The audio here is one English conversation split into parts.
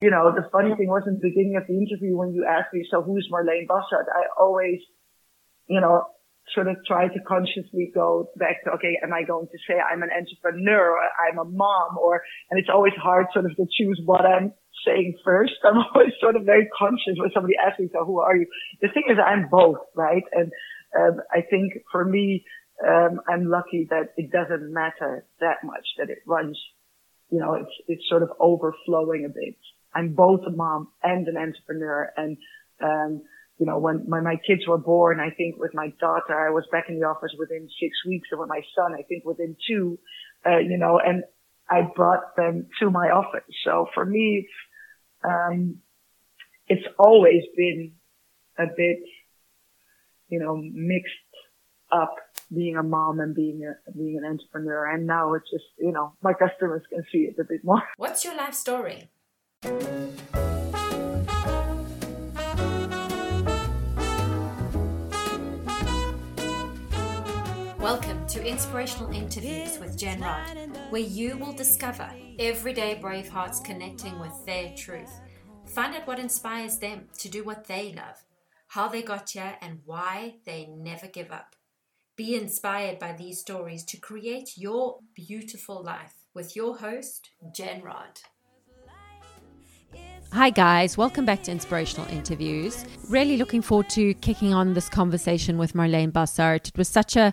you know, the funny thing was in the beginning of the interview when you asked me, so who's Marlene Bassart? I always, you know, sort of try to consciously go back to, okay, am I going to say I'm an entrepreneur or I'm a mom or, and it's always hard sort of to choose what I'm saying first. I'm always sort of very conscious when somebody asks me, so who are you? The thing is I'm both, right? And, um, I think for me, um, I'm lucky that it doesn't matter that much that it runs, you know, it's, it's sort of overflowing a bit. I'm both a mom and an entrepreneur and, um, you know, when my, my kids were born, I think with my daughter, I was back in the office within six weeks and with my son, I think within two, uh, you know, and I brought them to my office. So for me, um, it's always been a bit, you know, mixed up being a mom and being a, being an entrepreneur. And now it's just, you know, my customers can see it a bit more. What's your life story? Welcome to Inspirational Interviews with Jen Rod, where you will discover everyday brave hearts connecting with their truth. Find out what inspires them to do what they love, how they got here, and why they never give up. Be inspired by these stories to create your beautiful life with your host, Jen Rod. Hi, guys. Welcome back to Inspirational Interviews. Really looking forward to kicking on this conversation with Marlene Bassart. It was such a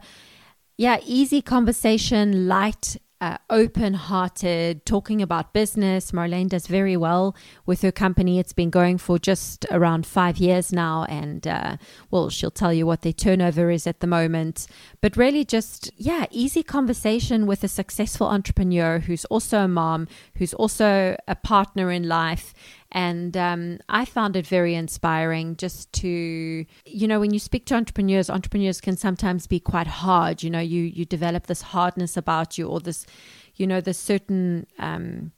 yeah, easy conversation, light, uh, open hearted, talking about business. Marlene does very well with her company. It's been going for just around five years now. And, uh, well, she'll tell you what their turnover is at the moment. But really, just, yeah, easy conversation with a successful entrepreneur who's also a mom, who's also a partner in life and um, I found it very inspiring just to, you know, when you speak to entrepreneurs, entrepreneurs can sometimes be quite hard. You know, you, you develop this hardness about you or this, you know, this certain um,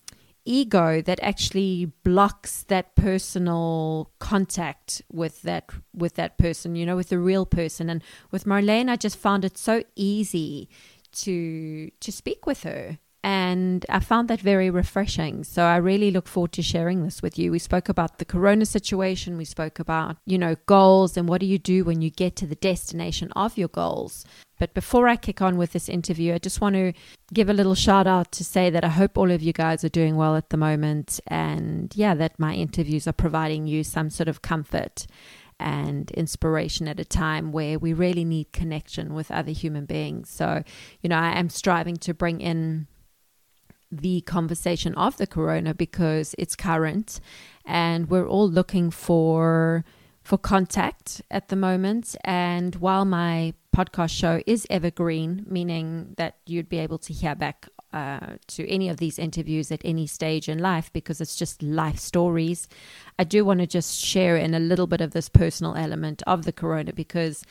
ego that actually blocks that personal contact with that with that person you know with the real person and with marlene i just found it so easy to to speak with her and I found that very refreshing. So I really look forward to sharing this with you. We spoke about the corona situation, we spoke about, you know, goals and what do you do when you get to the destination of your goals. But before I kick on with this interview, I just want to give a little shout out to say that I hope all of you guys are doing well at the moment. And yeah, that my interviews are providing you some sort of comfort and inspiration at a time where we really need connection with other human beings. So, you know, I am striving to bring in the conversation of the corona because it's current and we're all looking for for contact at the moment and while my podcast show is evergreen meaning that you'd be able to hear back uh, to any of these interviews at any stage in life because it's just life stories. I do want to just share in a little bit of this personal element of the corona because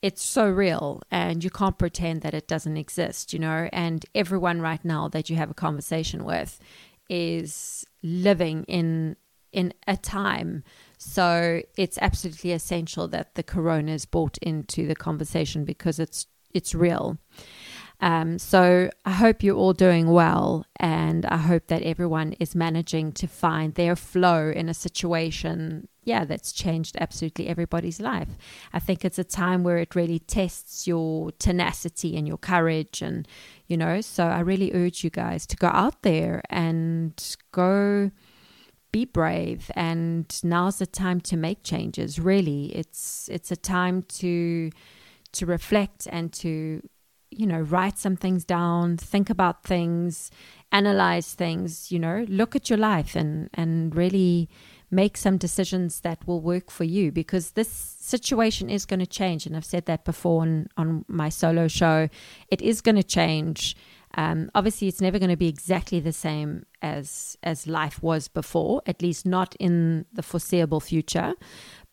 it's so real and you can't pretend that it doesn't exist, you know. And everyone right now that you have a conversation with is living in in a time. So it's absolutely essential that the corona is brought into the conversation because it's it's real. Um, so I hope you're all doing well, and I hope that everyone is managing to find their flow in a situation yeah, that's changed absolutely everybody's life. I think it's a time where it really tests your tenacity and your courage. And, you know, so I really urge you guys to go out there and go be brave and now's the time to make changes really it's it's a time to to reflect and to you know write some things down think about things analyze things you know look at your life and and really make some decisions that will work for you because this situation is going to change. And I've said that before on, on my solo show. It is going to change. Um, obviously, it's never going to be exactly the same as as life was before, at least not in the foreseeable future.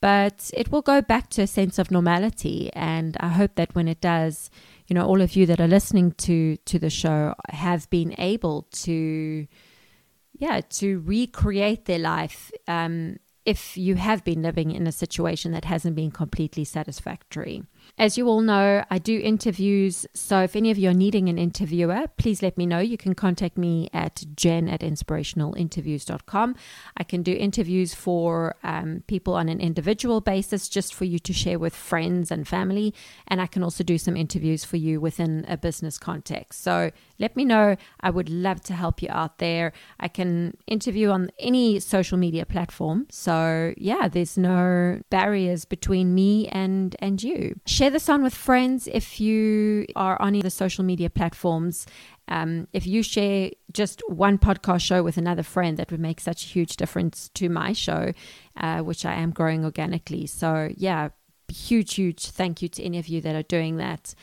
But it will go back to a sense of normality, and I hope that when it does, you know, all of you that are listening to to the show have been able to yeah, to recreate their life um, if you have been living in a situation that hasn't been completely satisfactory. As you all know, I do interviews. So if any of you are needing an interviewer, please let me know. You can contact me at jen at inspirationalinterviews.com. I can do interviews for um, people on an individual basis just for you to share with friends and family. And I can also do some interviews for you within a business context. So let me know. I would love to help you out there. I can interview on any social media platform. So yeah, there's no barriers between me and and you. Share this on with friends if you are on any of the social media platforms. Um, if you share just one podcast show with another friend, that would make such a huge difference to my show, uh, which I am growing organically. So, yeah, huge, huge thank you to any of you that are doing that.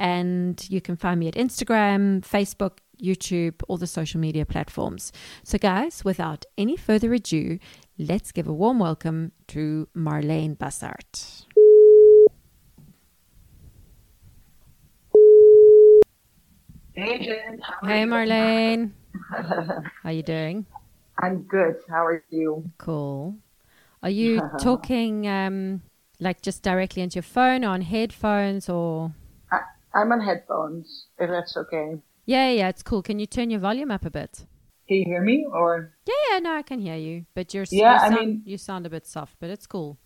And you can find me at Instagram, Facebook, YouTube, all the social media platforms. So, guys, without any further ado, let's give a warm welcome to Marlene Bassart. Hey, Jen. Hey, Marlene. How you doing? I'm good. How are you? Cool. Are you talking um, like just directly into your phone or on headphones or? I, I'm on headphones, if that's okay. Yeah, yeah, it's cool. Can you turn your volume up a bit? Can you hear me or? Yeah, yeah, no, I can hear you, but you're Yeah, you I mean- you sound a bit soft, but it's cool.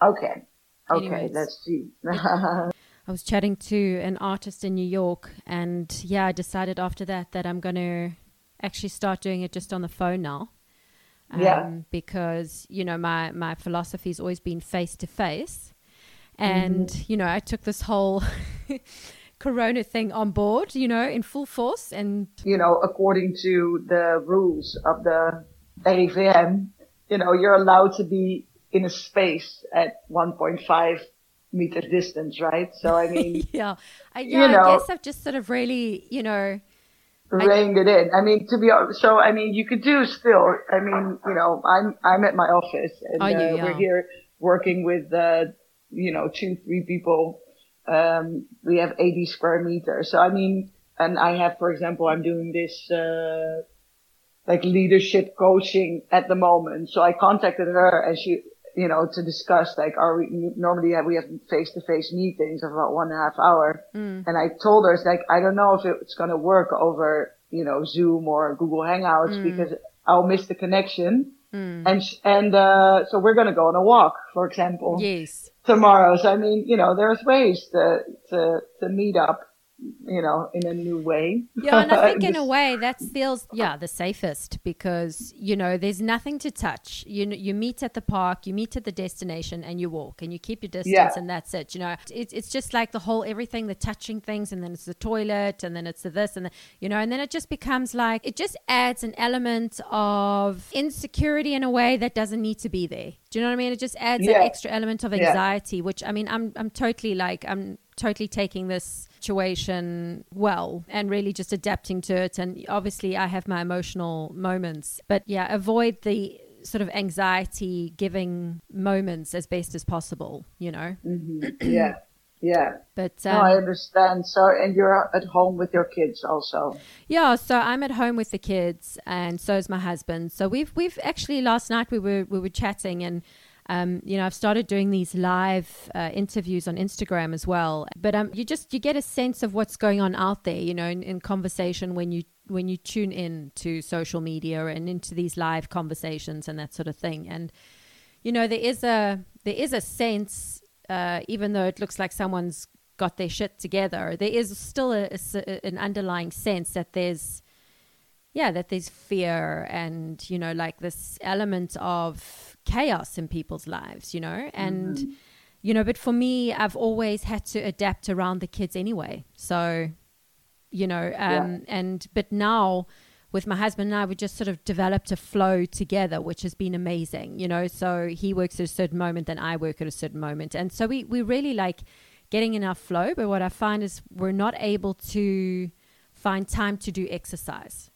Okay. Okay, Anyways. let's see. I was chatting to an artist in New York, and yeah, I decided after that that I'm going to actually start doing it just on the phone now. Um, Yeah. Because, you know, my, my philosophy's always been face to face. And, Mm-hmm. you know, I took this whole corona thing on board, you know, in full force. And you know, according to the rules of the RIVM, you know, you're allowed to be in a space at 1.5 meters distance, right? So, I mean, yeah, I, You yeah, I guess I've just sort of really, you know, reined it in. I mean, to be honest, so I mean, you could do still. I mean, you know, I'm I'm at my office, and you? uh, Yeah. we're here working with, uh, you know, two three people. Um, we have 80 square meters. So I mean, and I have, for example, I'm doing this. Uh, like leadership coaching at the moment. So I contacted her and she, you know, to discuss like, are we normally we have face to face meetings of about one and a half hour. Mm. And I told her, it's like, I don't know if it's going to work over, you know, Zoom or Google Hangouts Mm. because I'll miss the connection. And, sh- and, uh, so we're going to go on a walk, for example, yes. tomorrow. So I mean, you know, there's ways to, to, to meet up, you know, in a new way. Yeah, and I think in a way that feels yeah the safest because you know there's nothing to touch. You know, you meet at the park, you meet at the destination, and you walk, and you keep your distance, Yeah. and that's it. You know, it's it's just like the whole everything, the touching things, and then it's the toilet, and then it's the this, and the, you know, and then it just becomes like it just adds an element of insecurity in a way that doesn't need to be there. Do you know what I mean? It just adds an extra element of Yeah. anxiety, which I mean, I'm I'm totally like I'm totally taking this situation well and really just adapting to it. And obviously, I have my emotional moments, but yeah, avoid the sort of anxiety giving moments as best as possible, you know. Mm-hmm. yeah. Yeah. But No, I um, understand. So, and you're at home with your kids also. yeah, so I'm at home with the kids, and so is my husband. So we've we've actually last night we were we were chatting and. Um, you know, I've started doing these live uh, interviews on Instagram as well. But um, you just you get a sense of what's going on out there, you know, in, in conversation when you when you tune in to social media and into these live conversations and that sort of thing. And you know, there is a there is a sense, uh, even though it looks like someone's got their shit together, there is still a, a an underlying sense that there's yeah that there's fear and you know like this element of chaos in people's lives you know? And you know but for me i've always had to adapt around the kids anyway. So you know um and but now with my husband and I, we just sort of developed a flow together, which has been amazing, you know. So he works at a certain moment, and I work at a certain moment, and so we we really like getting in our flow. But what I find is we're not able to find time to do exercise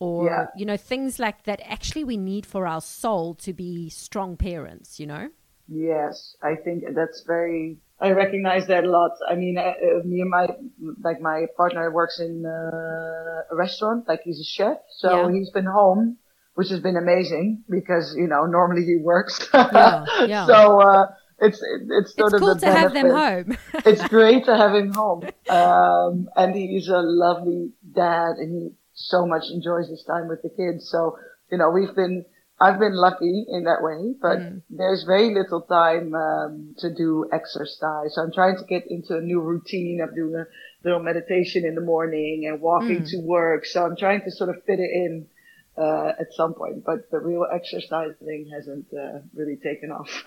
or Yeah. you know things like that actually we need for our soul to be strong parents you know Yes, I think that's very. I recognize that a lot. I mean, uh, uh, me and my like my partner works in uh, a restaurant, like he's a chef, so Yeah. he's been home, which has been amazing because you know normally he works. Yeah, yeah. so uh, it's it's sort it's of cool to have them home. it's great to have him home. Um, and he's a lovely dad and he so much enjoys his time with the kids. So, you know, we've been, I've been lucky in that way, but Mm. there's very little time, um, to do exercise. So I'm trying to get into a new routine of doing a little meditation in the morning and walking Mm. to work. So I'm trying to sort of fit it in. Uh, at some point, but the real exercise thing hasn't uh, really taken off.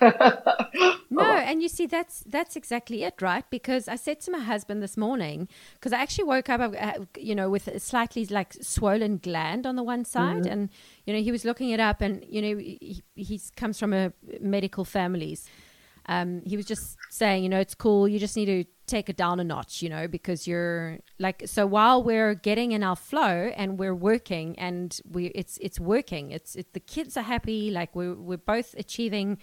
No, Oh, and you see that's that's exactly it, right? Because I said to my husband this morning because I actually woke up, uh, you know, with a slightly like swollen gland on the one side, Mm-hmm. and you know he was looking it up, and you know he he comes from a medical families. Um, he was just saying, you know, it's cool. You just need to take it down a notch, you know, because you're like so. While we're getting in our flow and we're working, and we it's it's working. It's it, the kids are happy. Like we're we're both achieving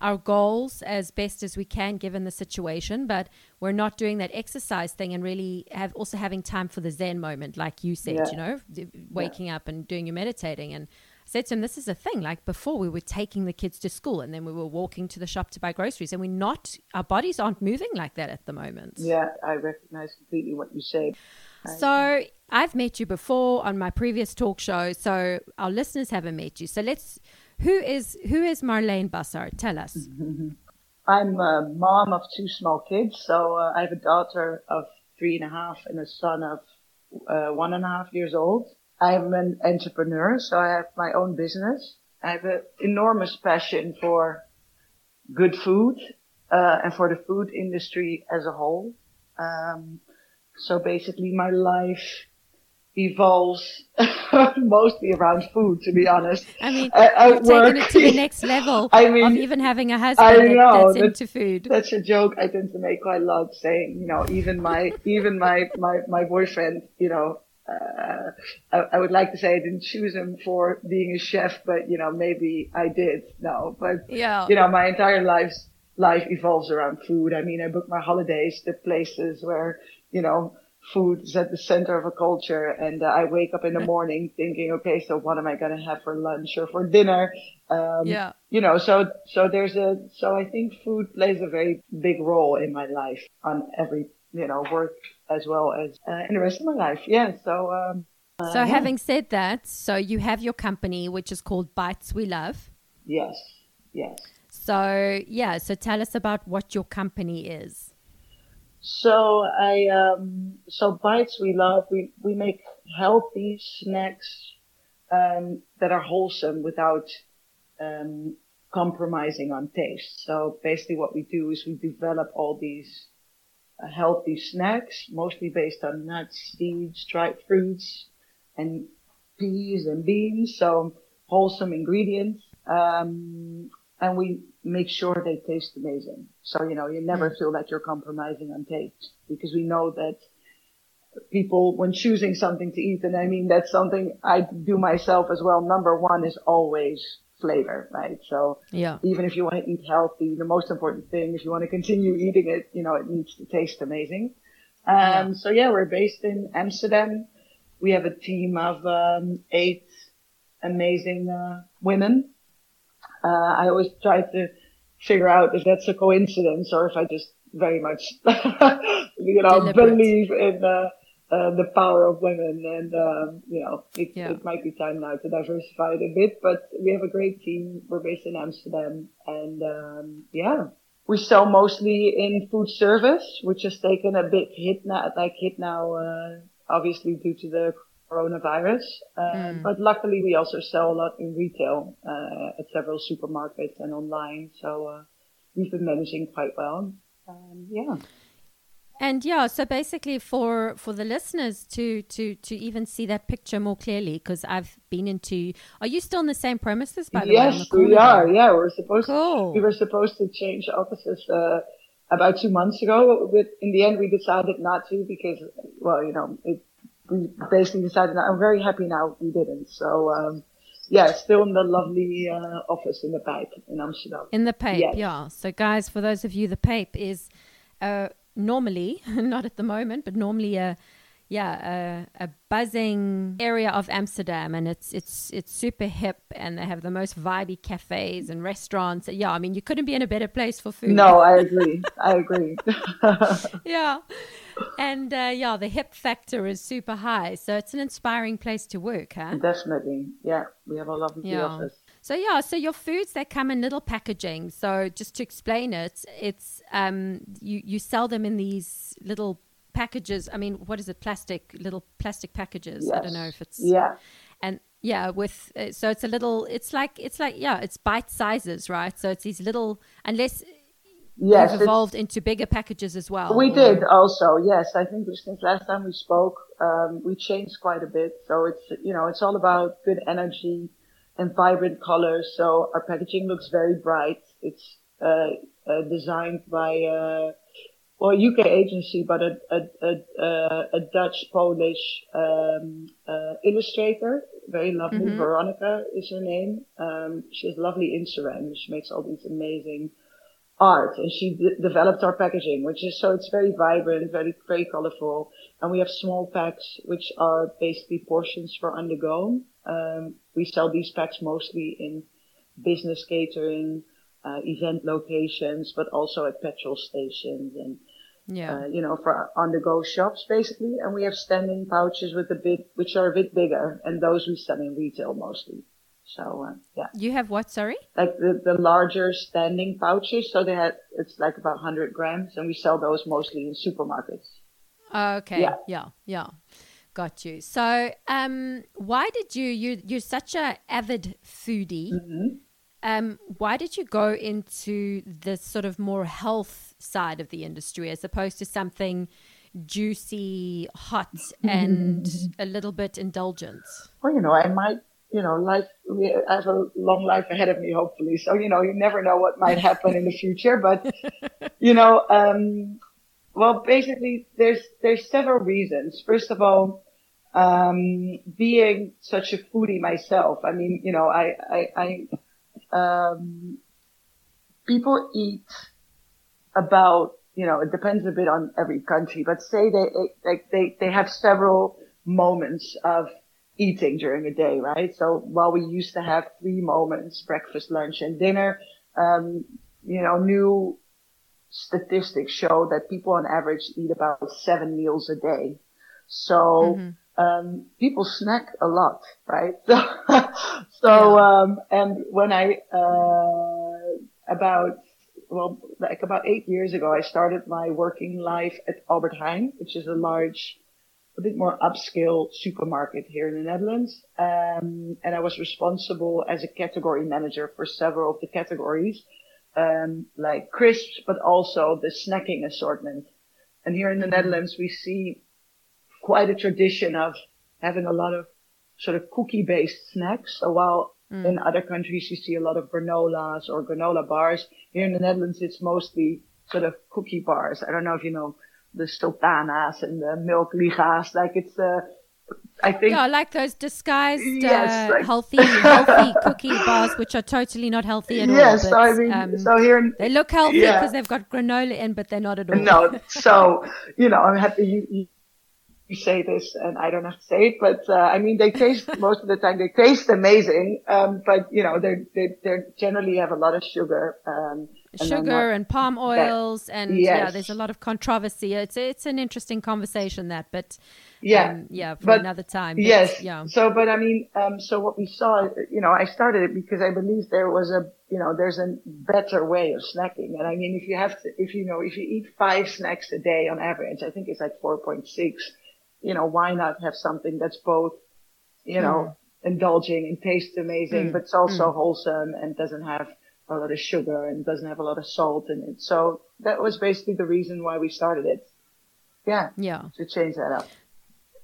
our goals as best as we can given the situation, but we're not doing that exercise thing and really have also having time for the Zen moment, like you said, Yeah. you know, waking up and doing your meditating. And said to him, this is a thing. Like before, we were taking the kids to school and then we were walking to the shop to buy groceries, and we're not, our bodies aren't moving like that at the moment. yeah, I recognize completely what you say. So I've met you before on my previous talk show, so our listeners haven't met you. So let's, who is who is Marlene Bassart? Tell us. I'm a mom of two small kids, so uh, I have a daughter of three and a half and a son of uh, one and a half years old. I'm an entrepreneur, so I have my own business. I have an enormous passion for good food uh, and for the food industry as a whole. Um, so basically, my life evolves mostly around food, to be honest. I mean, I- I you've taken it to the next level I mean, of even having a husband I know, that's that- into food. That's a joke I tend to make quite a lot, saying, you know, even my, even my, my, my boyfriend, you know, uh, I, I would like to say I didn't choose him for being a chef, but, you know, maybe I did. No, but, Yeah. you know, my entire life's life evolves around food. I mean, I book my holidays to places where, you know, food is at the center of a culture and uh, I wake up in the morning thinking, okay, so what am I going to have for lunch or for dinner? Um, Yeah. you know, so, so there's a, so I think food plays a very big role in my life on every, you know, work as well as uh, in the rest of my life. Yeah. So, um, uh, So, yeah. having said that, so you have your company, which is called Bites We Love. yes, yes. So, yeah, so tell us about what your company is. So I, um, so bites we love, we, we make healthy snacks, um, that are wholesome without, um, compromising on taste. So basically what we do is we develop all these healthy snacks, mostly based on nuts, seeds, dried fruits, and peas and beans. So wholesome ingredients. Um, and we make sure they taste amazing. So, you know, you never feel like you're compromising on taste because we know that people, when choosing something to eat, and I mean, that's something I do myself as well. Number one is always flavor, right? So Yeah. even if you want to eat healthy, the most important thing, if you want to continue eating it, you know, it needs to taste amazing. Um, Yeah. so yeah, we're based in Amsterdam. We have a team of, um, eight amazing, uh, women. Uh, I always try to figure out if that's a coincidence or if I just very much, you know, Deliberate. believe in, uh, uh, the power of women and, um, you know, it, Yeah. it might be time now to diversify it a bit, but we have a great team. We're based in Amsterdam and, um, yeah, we sell mostly in food service, which has taken a big hit now, like hit now, uh, obviously due to the coronavirus. Um, But luckily we also sell a lot in retail, uh, at several supermarkets and online. So, uh, we've been managing quite well. Um, yeah. And yeah, so basically for for the listeners to to to even see that picture more clearly, because I've been into. Are you still in the same premises? By the way, the yes, we are. Yeah, we're supposed Cool. we were supposed to change offices uh, about two months ago. But in the end, we decided not to because, well, you know, it, we basically decided. Not, I'm very happy now we didn't. So, um, yeah, still in the lovely uh, office in the Pijp in Amsterdam. In the Pijp, Yes. yeah. So, guys, for those of you, the Pijp is uh, normally, not at the moment, but normally a yeah a, a, buzzing area of Amsterdam, and it's it's it's super hip, and they have the most vibey cafes and restaurants. Yeah, I mean you couldn't be in a better place for food. No, I agree. I agree. yeah, and uh, yeah, the hip factor is super high, so it's an inspiring place to work, huh? Definitely. Yeah, we have a lovely yeah. office. So yeah, so your foods they come in little packaging. So just to explain it, it's um you you sell them in these little packages. I mean, what is it? Plastic, little plastic packages. Yes. I don't know if it's yeah. And yeah, with uh, so it's a little. It's like it's like yeah, it's bite sizes, right? So it's these little unless. Yes, you've evolved into bigger packages as well. We did also, yes. I think since last time we spoke, um, we changed quite a bit. So it's you know it's all about good energy and vibrant colors. So our packaging looks very bright. It's uh, uh, designed by uh, well, UK agency, but a a a, a Dutch Polish um, uh, illustrator, very lovely. Mm-hmm. Veronica is her name. Um, she has lovely Instagram. She makes all these amazing art, and she d- developed our packaging, which is so it's very vibrant, very very colorful, and we have small packs which are basically portions for on the go. Um, we sell these packs mostly in business catering. Uh, event locations, but also at petrol stations and yeah. Uh, you know, for on-the-go shops basically. And we have standing pouches with a bit, which are a bit bigger, and those we sell in retail mostly. So uh, yeah. You have what? Sorry. Like the the larger standing pouches, so they had it's like about 100 grams, and we sell those mostly in supermarkets. Okay. Yeah. Yeah. Yeah. Got you. So, um, why did you you you're such a avid foodie? Mm-hmm. Um, why did you go into this sort of more health side of the industry as opposed to something juicy, hot, and a little bit indulgent? Well, you know, I might, you know, life, I have a long life ahead of me, hopefully. So, you know, you never know what might happen in the future. But, you know, um, well, basically, there's, there's several reasons. First of all, um, being such a foodie myself, I mean, you know, I, I, I um, people eat about, you know, it depends a bit on every country, but say they, like, they, they have several moments of eating during a day, right? So while we used to have three moments, breakfast, lunch, and dinner, um, you know, new statistics show that people on average eat about seven meals a day. So, mm-hmm um, people snack a lot, right? So, so, yeah. um, and when I, uh, about, well, like about eight years ago, I started my working life at Albert Heijn, which is a large, a bit more upscale supermarket here in the Netherlands. Um, and I was responsible as a category manager for several of the categories, um, like crisps, but also the snacking assortment. And here in the. Netherlands, we see quite a tradition of having a lot of sort of cookie based snacks. So while mm. in other countries you see a lot of granolas or granola bars, here in the Netherlands it's mostly sort of cookie bars. I don't know if you know the sultanas and the milk ligas. Like it's uh, I think yeah, like those disguised yes, uh, like, healthy healthy cookie bars, which are totally not healthy at yes, all. Yes, I mean, um, so here in, they look healthy because yeah. they've got granola in, but they're not at all. No, so you know, I'm happy you, you you say this and I don't have to say it, but, uh, I mean, they taste, most of the time they taste amazing. Um, but you know, they're, they, they generally have a lot of sugar, um, and sugar and palm oils that, and yes. yeah, there's a lot of controversy. It's, it's an interesting conversation that, but yeah, um, yeah, for but, another time. But, yes. Yeah. So, but I mean, um, so what we saw, you know, I started it because I believe there was a, you know, there's a better way of snacking. And I mean, if you have to, if you know, if you eat five snacks a day on average, I think it's like 4.6 you know, why not have something that's both, you know, mm. indulging and tastes amazing, mm. but it's also mm. wholesome and doesn't have a lot of sugar and doesn't have a lot of salt in it. So that was basically the reason why we started it. Yeah. Yeah. To change that up.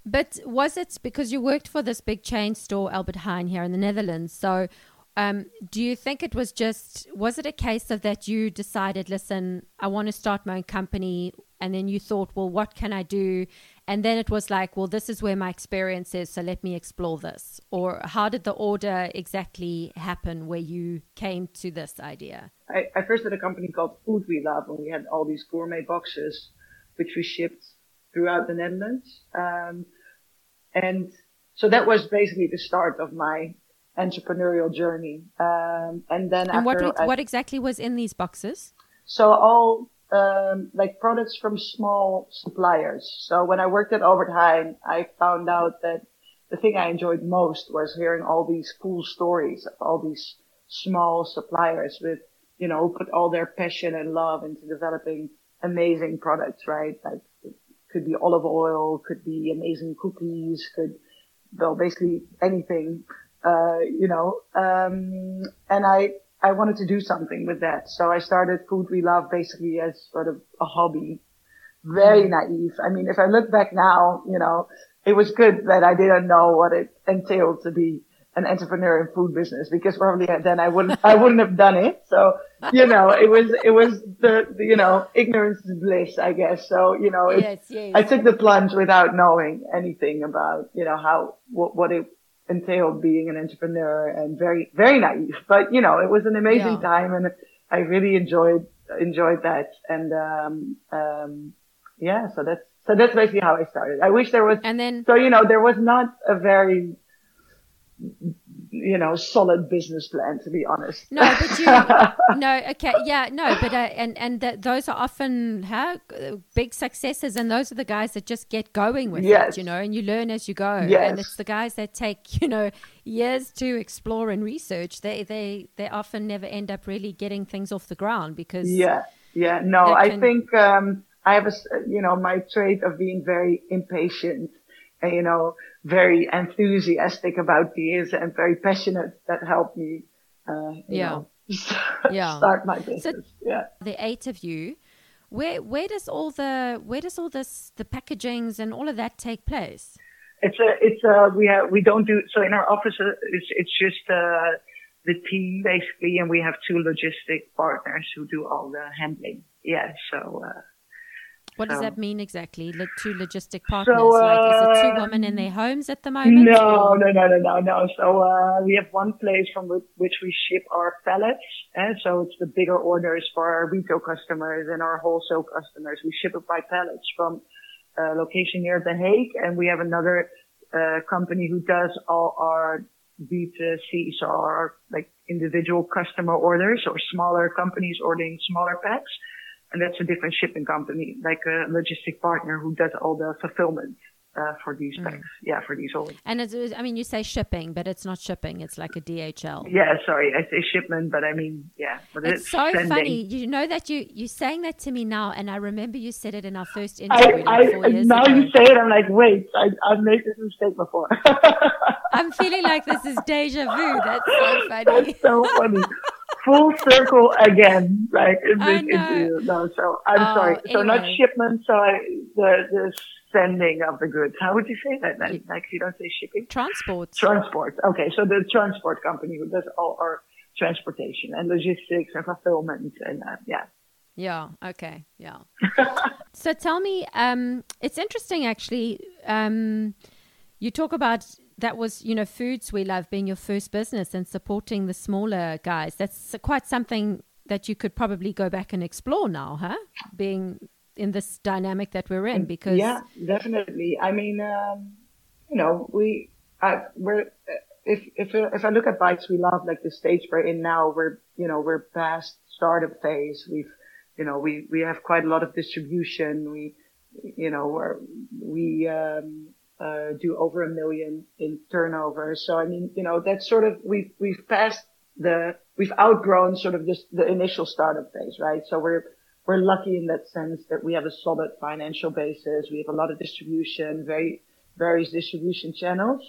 But was it because you worked for this big chain store, Albert Heijn, here in the Netherlands? So um, do you think it was just, was it a case of that you decided, listen, I want to start my own company? And then you thought, well, what can I do? And then it was like, well, this is where my experience is, so let me explore this. Or how did the order exactly happen where you came to this idea? I, I first had a company called Food We Love, and we had all these gourmet boxes, which we shipped throughout the Netherlands. Um, and so that was basically the start of my entrepreneurial journey. Um, and then and what I- what exactly was in these boxes? so all um, like products from small suppliers. So when I worked at Albert Heijn, I found out that the thing I enjoyed most was hearing all these cool stories of all these small suppliers with, you know, put all their passion and love into developing amazing products, right? Like could be olive oil, could be amazing cookies, could, well, basically anything, uh, you know, um, and I, I wanted to do something with that. So I started Food We Love basically as sort of a hobby. Very naive. I mean, if I look back now, you know, it was good that I didn't know what it entailed to be an entrepreneur in food business because probably then I wouldn't, I wouldn't have done it. So, you know, it was, it was the, the you know, ignorance is bliss, I guess. So, you know, yes, yes. I took the plunge without knowing anything about, you know, how, what, what it entailed being an entrepreneur and very, very naive. But, you know, it was an amazing Yeah. time and I really enjoyed, enjoyed that. And, um, um, yeah, so that's, so that's basically how I started. I wish there was, and then so, you know, there was not a very, you know, solid business plan, to be honest. No, but you no, okay, yeah, no, but uh, and and th- those are often how big successes, and those are the guys that just get going with Yes. it, you know, and you learn as you go, Yes. and it's the guys that take you know years to explore and research. They they they often never end up really getting things off the ground because Yeah, yeah. No, that I think um, I have a, s- you know, my trait of being very impatient and you know, very enthusiastic about these and very passionate that helped me, uh, you Yeah. know, Yeah. start my business. yeah. the eight of you. Where where does all the where does all this the packagings and all of that take place? It's a, it's a, we have, we don't do, so in our office, uh, it's, it's just, uh, the team basically, and we have two logistic partners who do all the handling. Yeah. So, uh, What does So- that mean exactly? The two logistic partners, So, like is it two uh, women in their homes at the moment? No, no, no, no, no, no. So uh, we have one place from which we ship our pallets, and so it's the bigger orders for our retail customers and our wholesale customers. We ship it by pallets from a location near The Hague, and we have another uh, company who does all our B2C, so our like individual customer orders or smaller companies ordering smaller packs. And that's a different shipping company, like a logistic partner who does all the fulfillment uh, for these Mm. packs. Yeah, for these orders. And it's, I mean, you say shipping, but it's not shipping. It's like a DHL. Yeah, sorry, I say shipment, but I mean, yeah. But It's so sending. funny. You know that you you saying that to me now, and I remember you said it in our first I, interview I, years now ago. you say it, I'm like, wait, I, I've made this mistake before. I'm feeling like this is deja vu. That's so funny. That's so funny. Full circle again, like in this interview. No, so I'm Oh, sorry. So not shipment, so I, the the sending of the goods. How would you say that? Like, You- like you don't say shipping. Transport. Transport. Okay, so the transport company who does all our transportation and logistics and fulfillment and uh, yeah. Yeah. Okay. Yeah. so tell me, um, it's interesting actually. Um, you talk about that was you know foods we love being your first business and supporting the smaller guys. That's quite something that you could probably go back and explore now, huh? Being in this dynamic that we're in, because yeah, definitely. I mean, um, you know, we I, we're if if if I look at Bites, we love like the stage we're in now. We're you know we're past startup phase. We've you know we we have quite a lot of distribution. We you know we're, we um, uh, do over a million in turnover. So I mean, you know, that's sort of we've we've passed the we've outgrown sort of just the initial startup phase, right? So we're we're lucky in that sense that we have a solid financial basis. We have a lot of distribution, very various distribution channels.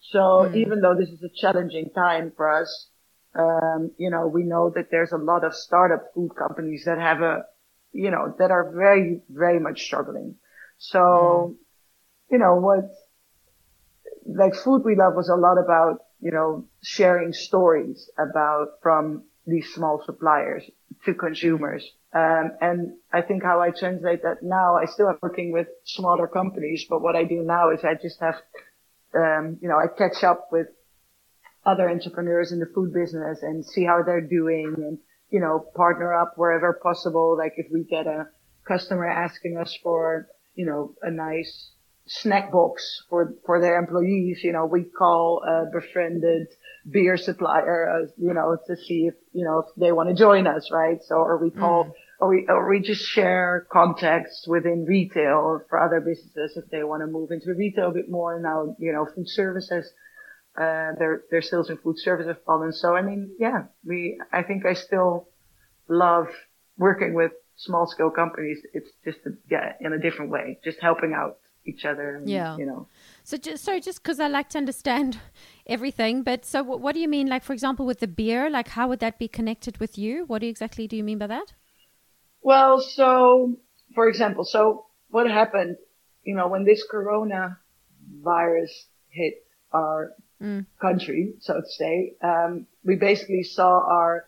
So even though this is a challenging time for us, um, you know, we know that there's a lot of startup food companies that have a, you know, that are very, very much struggling. So, you know, what, like Food We Love was a lot about, you know, sharing stories about from these small suppliers to consumers. Um, and I think how I translate that now, I still am working with smaller companies, but what I do now is I just have, um, you know, I catch up with other entrepreneurs in the food business and see how they're doing and, you know, partner up wherever possible. Like if we get a customer asking us for, you know, a nice snack box for, for their employees. You know, we call a befriended beer supplier, uh, you know, to see if, you know, if they want to join us, right? So, or we call, mm. or we, or we just share contacts within retail or for other businesses if they want to move into retail a bit more. Now, you know, food services, uh, their, their sales and food service have fallen. So, I mean, yeah, we, I think I still love working with small scale companies. It's just, a, yeah, in a different way, just helping out each other. And, yeah. You know. So just so just because I like to understand everything, but so what, what do you mean? Like for example, with the beer, like how would that be connected with you? What exactly do you mean by that? Well, so for example, so what happened? You know, when this Corona virus hit our mm. country, so to say, um, we basically saw our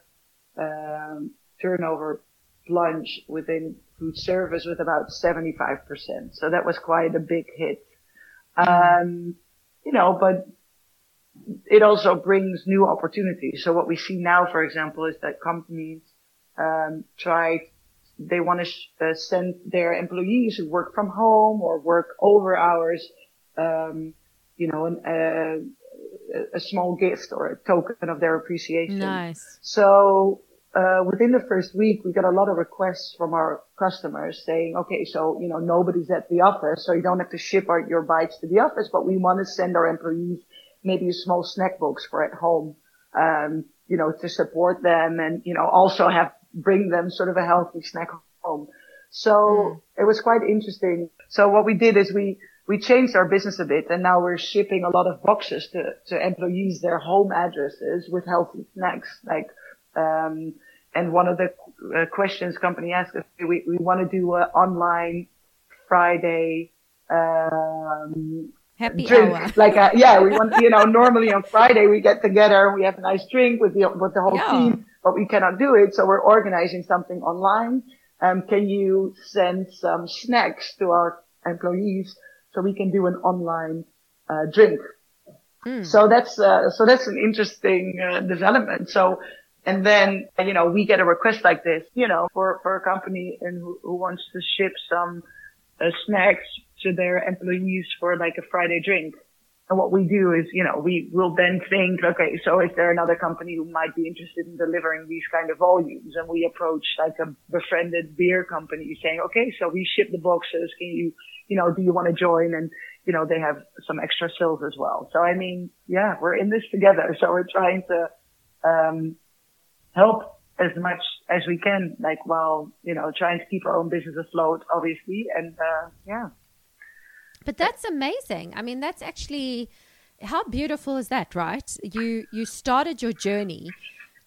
um, turnover plunge within food service with about 75%. So that was quite a big hit. Um, you know, but it also brings new opportunities. So what we see now, for example, is that companies, um, try, they want to sh- uh, send their employees who work from home or work over hours, um, you know, an, uh, a small gift or a token of their appreciation. Nice. So uh, within the first week, we got a lot of requests from our customers saying, okay, so, you know, nobody's at the office, so you don't have to ship our, your bites to the office, but we want to send our employees maybe a small snack box for at home, um, you know, to support them and, you know, also have, bring them sort of a healthy snack home. So mm. it was quite interesting. So what we did is we, we changed our business a bit and now we're shipping a lot of boxes to, to employees their home addresses with healthy snacks like um, and one of the uh, questions company asked us, we, we want to do an online Friday, um, Happy drink. hour. Like, a, yeah, we want, you know, normally on Friday we get together and we have a nice drink with the, with the whole yeah. team, but we cannot do it. So we're organizing something online. Um, can you send some snacks to our employees so we can do an online, uh, drink? Mm. So that's, uh, so that's an interesting, uh, development. So, and then, you know, we get a request like this, you know, for, for a company and who, who wants to ship some uh, snacks to their employees for like a Friday drink. And what we do is, you know, we will then think, okay, so is there another company who might be interested in delivering these kind of volumes? And we approach like a befriended beer company saying, okay, so we ship the boxes. Can you, you know, do you want to join? And, you know, they have some extra sales as well. So I mean, yeah, we're in this together. So we're trying to, um, help as much as we can, like while, you know, trying to keep our own business afloat, obviously. And, uh, yeah. But that's amazing. I mean, that's actually, how beautiful is that, right? You, you started your journey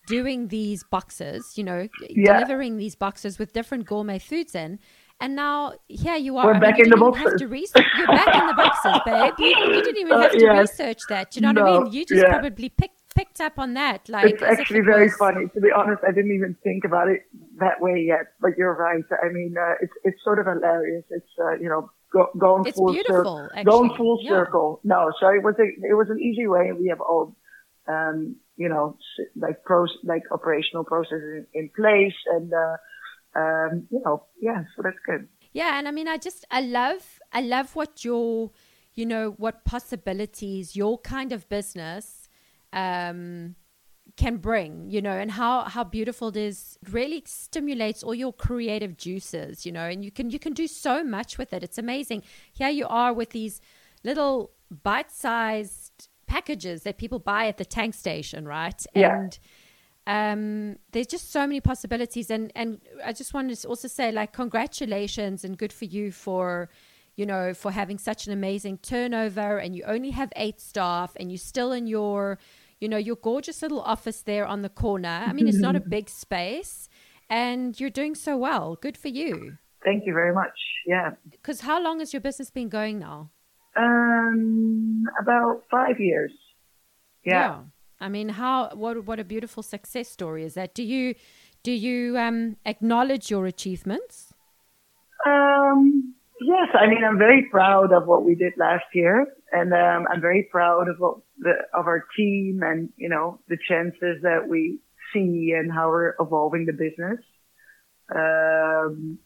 doing these boxes, you know, yeah. delivering these boxes with different gourmet foods in. And now here you are. We're I back in the boxes. You're back in the boxes, babe. You, you didn't even uh, have to uh, yes. research that. Do you know no, what I mean? You just yeah. probably picked picked up on that. Like it's actually it very was... funny. To be honest, I didn't even think about it that way yet. But you're right. I mean, uh, it's it's sort of hilarious. It's uh, you know go, going it's full circle, going full yeah. circle. No, so it was a it was an easy way. We have all um, you know like pros like operational processes in, in place, and uh, um, you know yeah, so that's good. Yeah, and I mean, I just I love I love what your you know what possibilities your kind of business um, can bring, you know, and how how beautiful it is. It really stimulates all your creative juices, you know, and you can you can do so much with it. It's amazing. Here you are with these little bite-sized packages that people buy at the tank station, right? Yeah. And um, there's just so many possibilities, and and I just wanted to also say like congratulations and good for you for you know for having such an amazing turnover, and you only have eight staff, and you're still in your you know, your gorgeous little office there on the corner. I mean, it's not a big space and you're doing so well. Good for you. Thank you very much. Yeah. Because how long has your business been going now? Um, about five years. Yeah. yeah. I mean, how what what a beautiful success story is that? Do you do you um, acknowledge your achievements? Um, yes, I mean, I'm very proud of what we did last year, and um, I'm very proud of what the, of our team and, you know, the chances that we see and how we're evolving the business. Um,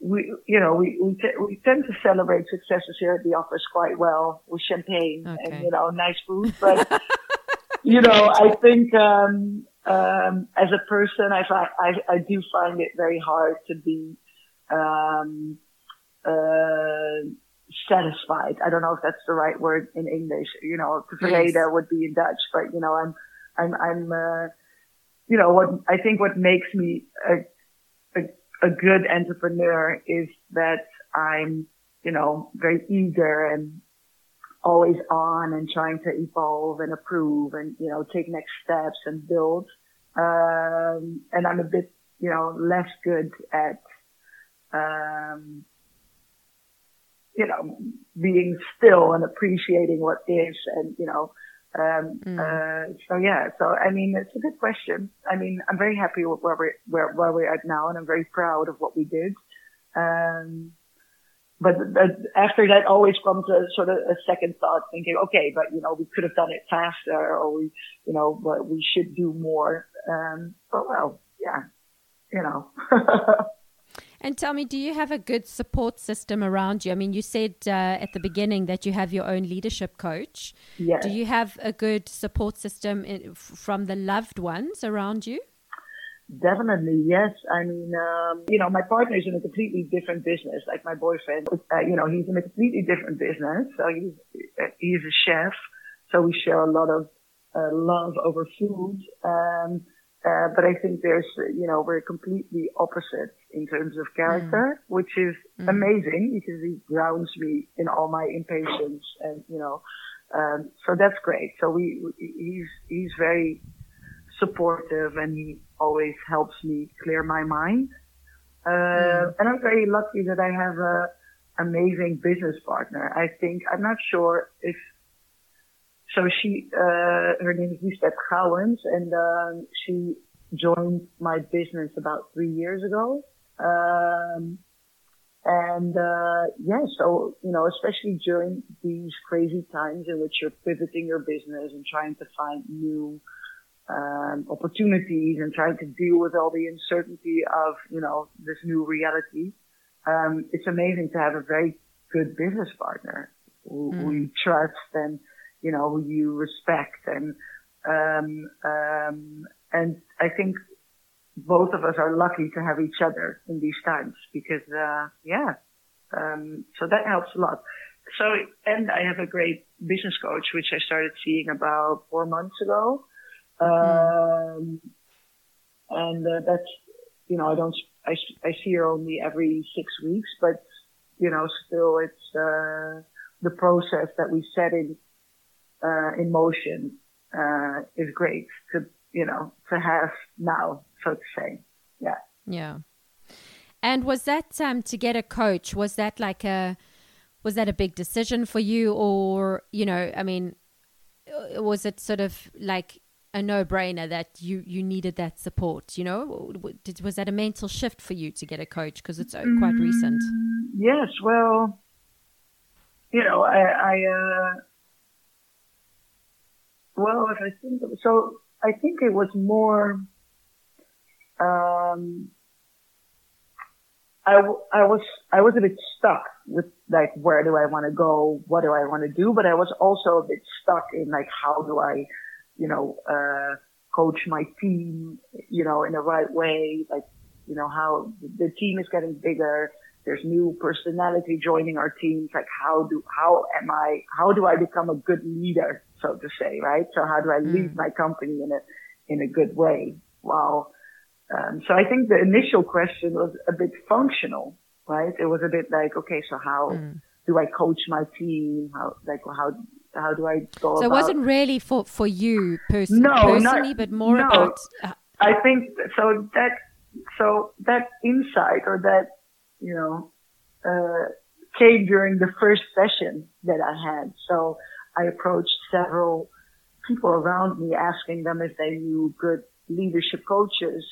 we, you know, we, we, t- we tend to celebrate successes here at the office quite well with champagne okay. and, you know, nice food. But, you know, I think, um, um, as a person, I find, I, I do find it very hard to be, um, uh, satisfied. I don't know if that's the right word in English. You know, tevreden yes. would be in Dutch, but you know, I'm, I'm, I'm, uh, you know, what I think what makes me a, a, a good entrepreneur is that I'm, you know, very eager and always on and trying to evolve and improve and, you know, take next steps and build. Um, and I'm a bit, you know, less good at, um, you know, being still and appreciating what is and, you know, um, mm. uh, so yeah, so I mean, it's a good question. I mean, I'm very happy with where we're, where, where we're at now and I'm very proud of what we did. Um, but, but after that always comes a sort of a second thought thinking, okay, but you know, we could have done it faster or we, you know, but we should do more. Um, but well, yeah, you know. And tell me, do you have a good support system around you? I mean, you said uh, at the beginning that you have your own leadership coach. Yes. Do you have a good support system in, from the loved ones around you? Definitely, yes. I mean, um, you know, my partner is in a completely different business. Like my boyfriend, uh, you know, he's in a completely different business. So he's he's a chef. So we share a lot of uh, love over food. Um, uh, but I think there's, you know, we're completely opposite in terms of character, mm. which is mm. amazing because he grounds me in all my impatience and, you know, um, so that's great. So we, he's, he's very supportive and he always helps me clear my mind. Uh, mm. and I'm very lucky that I have a amazing business partner. I think, I'm not sure if so she, uh, her name is Lisbeth Gouwens and, um, she joined my business about three years ago. Um, and, uh, yeah, so, you know, especially during these crazy times in which you're pivoting your business and trying to find new, um, opportunities and trying to deal with all the uncertainty of, you know, this new reality. Um, it's amazing to have a very good business partner who, mm. who you trust and, you know, who you respect and, um, um, and I think both of us are lucky to have each other in these times because, uh, yeah, um, so that helps a lot. So, and I have a great business coach, which I started seeing about four months ago. Um, and uh, that's, you know, I don't, I, I see her only every six weeks, but, you know, still it's, uh, the process that we set in uh, in motion uh, is great to you know to have now, so to say. Yeah. Yeah. And was that um, to get a coach? Was that like a was that a big decision for you, or you know, I mean, uh, was it sort of like a no-brainer that you you needed that support you know Did, was that a mental shift for you to get a coach because it's uh, quite recent mm, yes well you know i i uh well, if I think of, so, I think it was more. Um, I, I was I was a bit stuck with like where do I want to go, what do I want to do, but I was also a bit stuck in like how do I, you know, uh, coach my team, you know, in the right way, like you know how the team is getting bigger there's new personality joining our teams. Like how do, how am I, how do I become a good leader, so to say, right? So how do I lead mm. my company in a, in a good way? Wow. Um, so I think the initial question was a bit functional, right? It was a bit like, okay, so how mm. do I coach my team? How, like, how, how do I go So about... it wasn't really for, for you pers- no, personally, not, but more no. about. Uh, I think so that, so that insight or that you know, uh, came during the first session that I had. So I approached several people around me asking them if they knew good leadership coaches.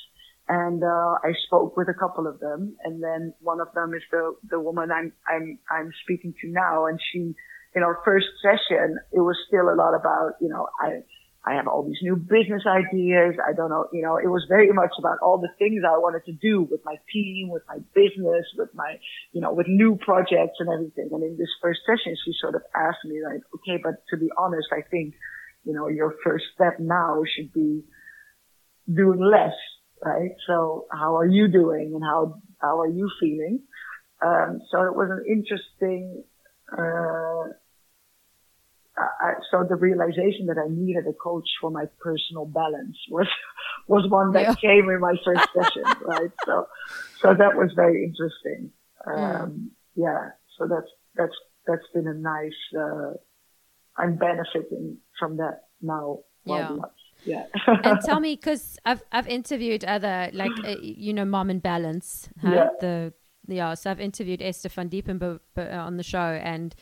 And, uh, I spoke with a couple of them. And then one of them is the, the woman I'm, I'm, I'm speaking to now. And she, in our first session, it was still a lot about, you know, I, I have all these new business ideas. I don't know, you know, it was very much about all the things I wanted to do with my team, with my business, with my, you know, with new projects and everything. And in this first session, she sort of asked me like, okay, but to be honest, I think, you know, your first step now should be doing less, right? So how are you doing and how, how are you feeling? Um, so it was an interesting, uh, I, so the realization that I needed a coach for my personal balance was was one that yeah. came in my first session, right? So, so that was very interesting. Um, yeah. yeah. So that's that's that's been a nice. Uh, I'm benefiting from that now. Yeah. Much. Yeah. and tell me, because I've I've interviewed other like uh, you know Mom in Balance, huh? yeah. the yeah. So I've interviewed Esther van Diepen on the show and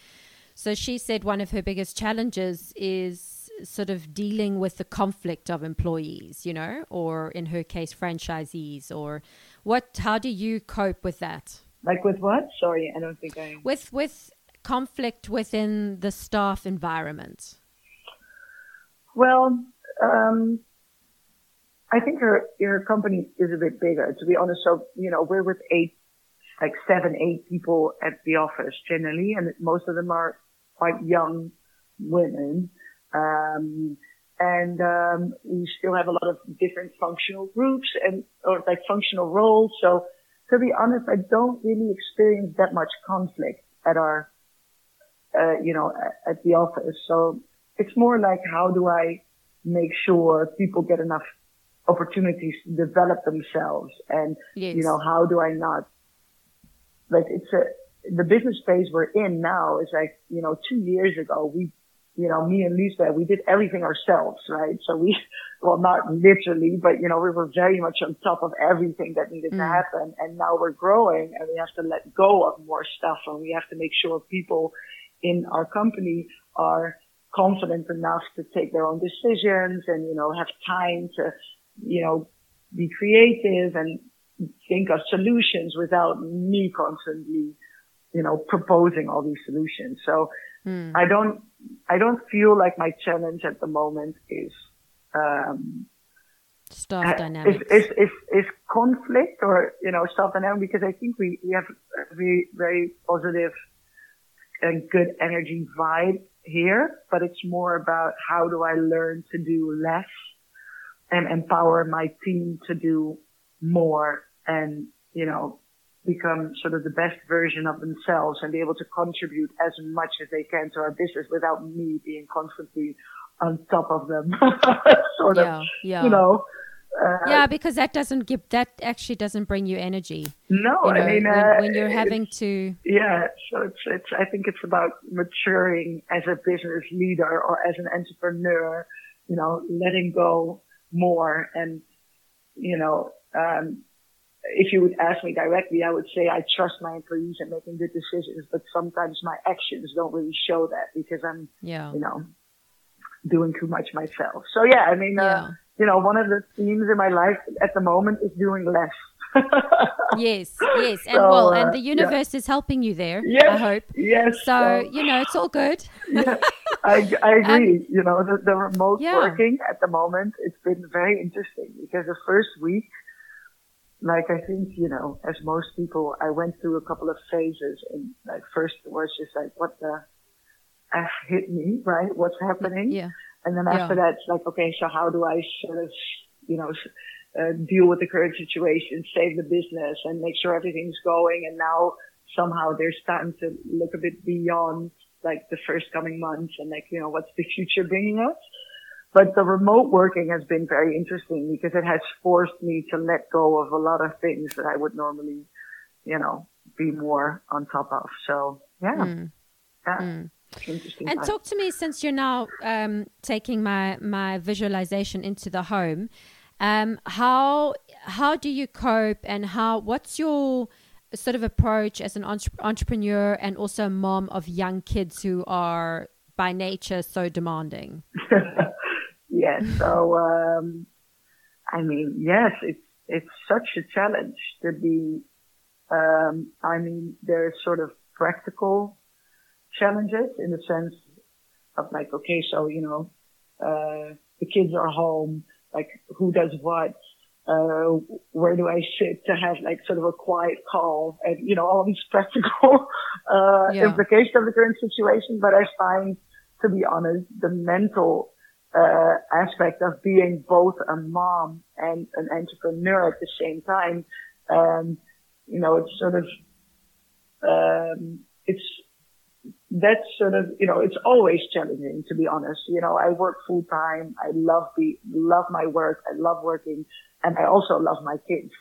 so she said one of her biggest challenges is sort of dealing with the conflict of employees, you know, or in her case, franchisees, or what, how do you cope with that? Like with what? Sorry, I don't think I. With, with conflict within the staff environment. Well, um, I think her, her company is a bit bigger, to be honest. So, you know, we're with eight, like seven, eight people at the office generally, and most of them are quite young women. Um, and um, we still have a lot of different functional groups and or like functional roles. So to be honest, I don't really experience that much conflict at our, uh, you know, at, at the office. So it's more like how do I make sure people get enough opportunities to develop themselves, and yes. you know, how do I not like it's a the business phase we're in now is like, you know, two years ago, we, you know, me and Lisa, we did everything ourselves, right? So we, well, not literally, but you know, we were very much on top of everything that needed mm. to happen. And now we're growing and we have to let go of more stuff and we have to make sure people in our company are confident enough to take their own decisions and, you know, have time to, you know, be creative and think of solutions without me constantly you know, proposing all these solutions. So mm. I don't, I don't feel like my challenge at the moment is, um, staff uh, dynamics. Is, is, is, is, conflict or, you know, staff dynamic because I think we, we have a very, very positive and good energy vibe here, but it's more about how do I learn to do less and empower my team to do more and, you know, become sort of the best version of themselves and be able to contribute as much as they can to our business without me being constantly on top of them. sort yeah, of, yeah. you know. Uh, yeah, because that doesn't give that actually doesn't bring you energy. No, you know, I mean when, uh, when you're having to. Yeah, so it's it's. I think it's about maturing as a business leader or as an entrepreneur. You know, letting go more and you know um, if you would ask me directly, I would say I trust my employees in making good decisions, but sometimes my actions don't really show that because I'm, yeah. you know, doing too much myself. So yeah, I mean, uh, yeah. uh, you know, one of the themes in my life at the moment is doing less. yes, yes, and so, well, and the uh, universe yeah. is helping you there. Yes, I hope. Yes. So um, you know, it's all good. yeah, I, I agree. Um, you know, the, the remote yeah. working at the moment, it's been very interesting because the first week like I think, you know, as most people, I went through a couple of phases and like first it was just like, what the F hit me, right? What's happening? Yeah. And then after yeah. that, it's like, okay, so how do I sort of, you know, uh, deal with the current situation, save the business and make sure everything's going. And now somehow they're starting to look a bit beyond like the first coming months and like, you know, what's the future bringing us? But the remote working has been very interesting because it has forced me to let go of a lot of things that I would normally, you know, be more on top of. So yeah, mm. yeah. Mm. Interesting and talk to me since you're now um, taking my my visualization into the home. Um, how how do you cope and how what's your sort of approach as an entre- entrepreneur and also a mom of young kids who are by nature so demanding? yes. So, um, I mean, yes, it's, it's such a challenge to be, um, I mean, there's sort of practical challenges in the sense of like, okay, so, you know, uh, the kids are home, like who does what, uh, where do I sit to have like sort of a quiet call and, you know, all these practical, uh, yeah. implications of the current situation. But I find, to be honest, the mental, uh, aspect of being both a mom and an entrepreneur at the same time, um, you know, it's sort of, um, it's, that's sort of, you know, it's always challenging to be honest. You know, I work full time. I love be, love my work. I love working and I also love my kids.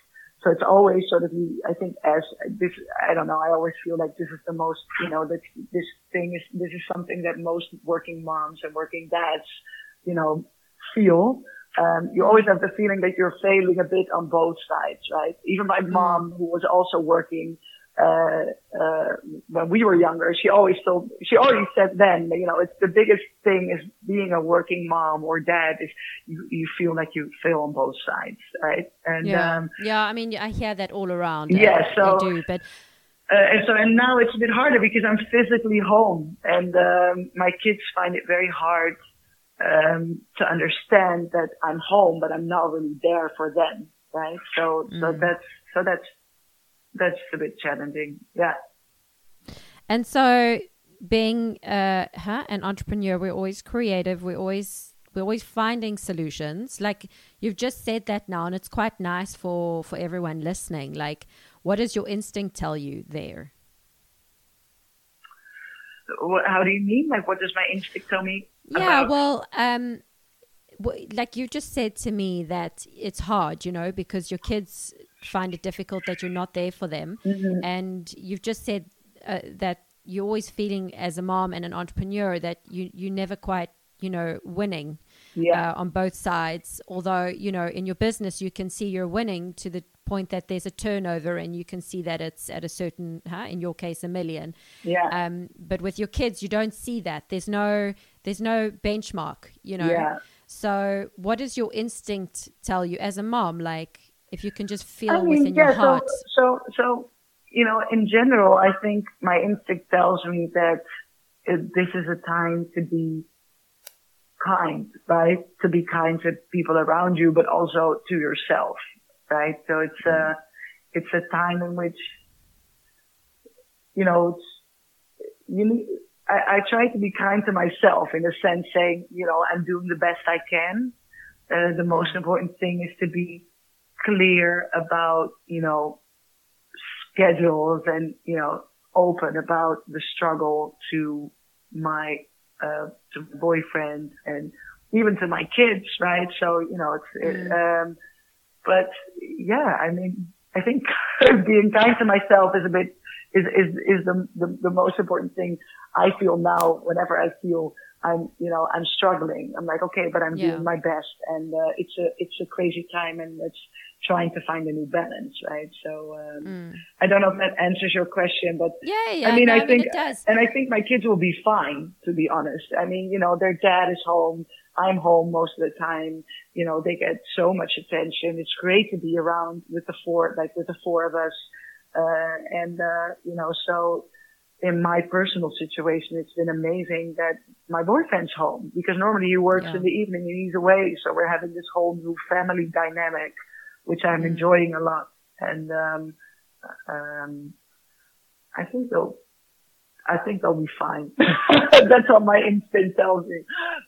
So it's always sort of, I think as this, I don't know, I always feel like this is the most, you know, that this thing is, this is something that most working moms and working dads, you know, feel. Um, you always have the feeling that you're failing a bit on both sides, right? Even my mom, who was also working, uh, uh, when we were younger, she always told, she already said then, you know, it's the biggest thing is being a working mom or dad is you, you feel like you fail on both sides, right? And, yeah. Um, yeah, I mean, I hear that all around. Yeah, so. I do, but. Uh, and so, and now it's a bit harder because I'm physically home and, um, my kids find it very hard, um, to understand that I'm home, but I'm not really there for them, right? So, mm. so that's, so that's that's a bit challenging. Yeah. And so being uh, huh, an entrepreneur, we're always creative. We're always we're always finding solutions. Like you've just said that now, and it's quite nice for for everyone listening. Like, what does your instinct tell you there? How do you mean? Like, what does my instinct tell me? Yeah, about? well, um, like you just said to me that it's hard, you know, because your kids find it difficult that you're not there for them. Mm-hmm. And you've just said uh, that you're always feeling as a mom and an entrepreneur that you you never quite you know winning yeah. uh, on both sides. Although you know in your business you can see you're winning to the point that there's a turnover and you can see that it's at a certain huh, in your case a million yeah um but with your kids you don't see that there's no there's no benchmark you know yeah. so what does your instinct tell you as a mom like if you can just feel I mean, within yeah, your heart. So, so, so, you know, in general, I think my instinct tells me that this is a time to be kind, right? To be kind to people around you, but also to yourself, right? So it's a, mm-hmm. it's a time in which, you know, you need, I, I try to be kind to myself in a sense saying, you know, I'm doing the best I can. Uh, the most mm-hmm. important thing is to be clear about, you know, schedules and, you know, open about the struggle to my, uh, to my boyfriend and even to my kids, right? So, you know, it's, it, um, but yeah, I mean, I think being kind to myself is a bit, is, is, is the, the, the most important thing I feel now whenever I feel I'm, you know, I'm struggling. I'm like, okay, but I'm yeah. doing my best. And, uh, it's a, it's a crazy time and it's, trying to find a new balance, right? So um, mm. I don't know if that answers your question, but yeah, yeah. I mean, no, I think, I mean, and I think my kids will be fine, to be honest. I mean, you know, their dad is home. I'm home most of the time. You know, they get so much attention. It's great to be around with the four, like with the four of us. Uh, and, uh, you know, so in my personal situation, it's been amazing that my boyfriend's home because normally he works yeah. in the evening and he's away. So we're having this whole new family dynamic which I'm mm. enjoying a lot. And um, um, I think they'll, I think they'll be fine. that's what my instinct tells me.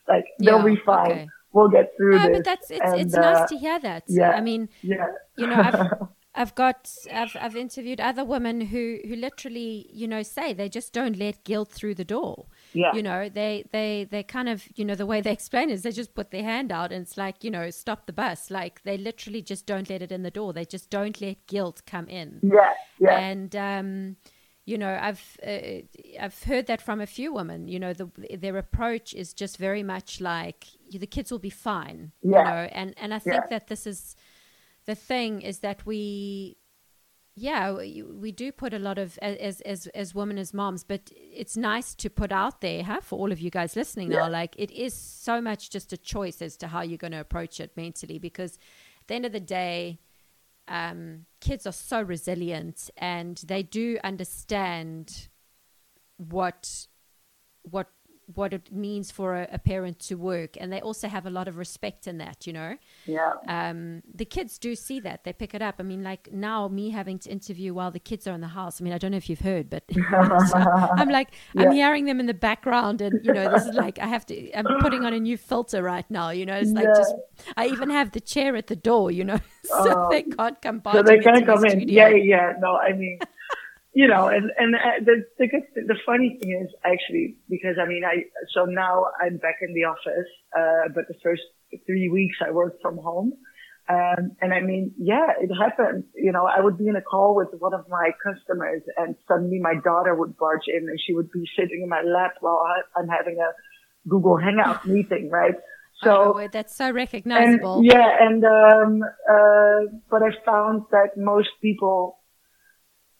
Like they'll be fine. Okay. We'll get through no, this. but that's it's, and, it's uh, nice to hear that. Yeah. I mean, yeah. you know, I've, I've got I've I've interviewed other women who who literally you know say they just don't let guilt through the door. Yeah. You know, they they they kind of you know the way they explain it is they just put their hand out and it's like you know stop the bus. Like they literally just don't let it in the door. They just don't let guilt come in. Yeah. Yeah. And um, you know, I've uh, I've heard that from a few women. You know, the, their approach is just very much like the kids will be fine. Yeah. You know, and and I think yeah. that this is the thing is that we yeah we, we, do put a lot of as as as women as moms but it's nice to put out there huh, for all of you guys listening yeah. now like it is so much just a choice as to how you're going to approach it mentally because at the end of the day um, kids are so resilient and they do understand what what what it means for a, a, parent to work and they also have a lot of respect in that you know? Yeah. Um, the kids do see that. They pick it up. I mean like now me having to interview while the kids are in the house i mean i don't know if you've heard but so i'm like yeah. i'm hearing them in the background and you know this is like i have to i'm putting on a new filter right now you know? It's like yeah. just i even have the chair at the door you know? So uh, they can't come by so they can't come in. yeah yeah. No i mean you know, and and the the good, the funny thing is actually because I mean I so now I'm back in the office, uh, but the first three weeks I worked from home, um, and I mean yeah, it happened. You know, I would be in a call with one of my customers, and suddenly my daughter would barge in, and she would be sitting in my lap while I, I'm having a Google Hangout meeting, right? So oh, that's so recognizable. And, yeah, and um, uh, but I found that most people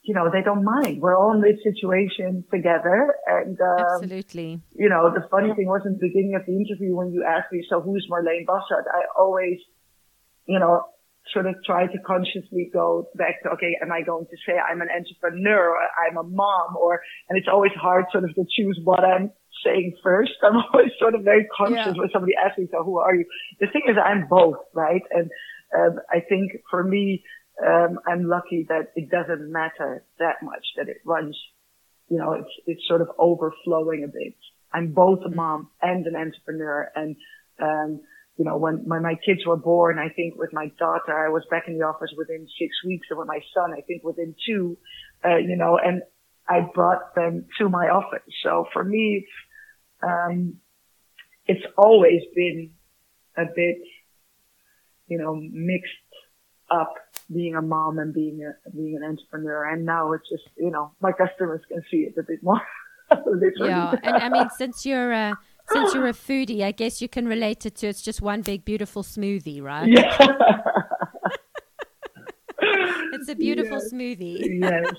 you know, they don't mind. We're all in this situation together. And, um, absolutely. You know, the funny thing was in the beginning of the interview when you asked me, so who's Marlene Bassart? I always, you know, sort of try to consciously go back to, okay, am I going to say I'm an entrepreneur or I'm a mom or, and it's always hard sort of to choose what I'm saying first. I'm always sort of very conscious yeah. when somebody asks me, so who are you? The thing is I'm both, right? And, um, I think for me, um, I'm lucky that it doesn't matter that much that it runs, you know, it's, it's sort of overflowing a bit. I'm both a mom and an entrepreneur. And, um, you know, when, when my kids were born, I think with my daughter, I was back in the office within six weeks. And with my son, I think within two, uh, you know, and I brought them to my office. So for me, it's, um, it's always been a bit, you know, mixed up being a mom and being a being an entrepreneur. And now it's just you know my customers can see it a bit more. yeah, and I mean since you're a, since you're a foodie, I guess you can relate it to it's just one big beautiful smoothie, right? Yeah. it's a beautiful yes. smoothie. yes.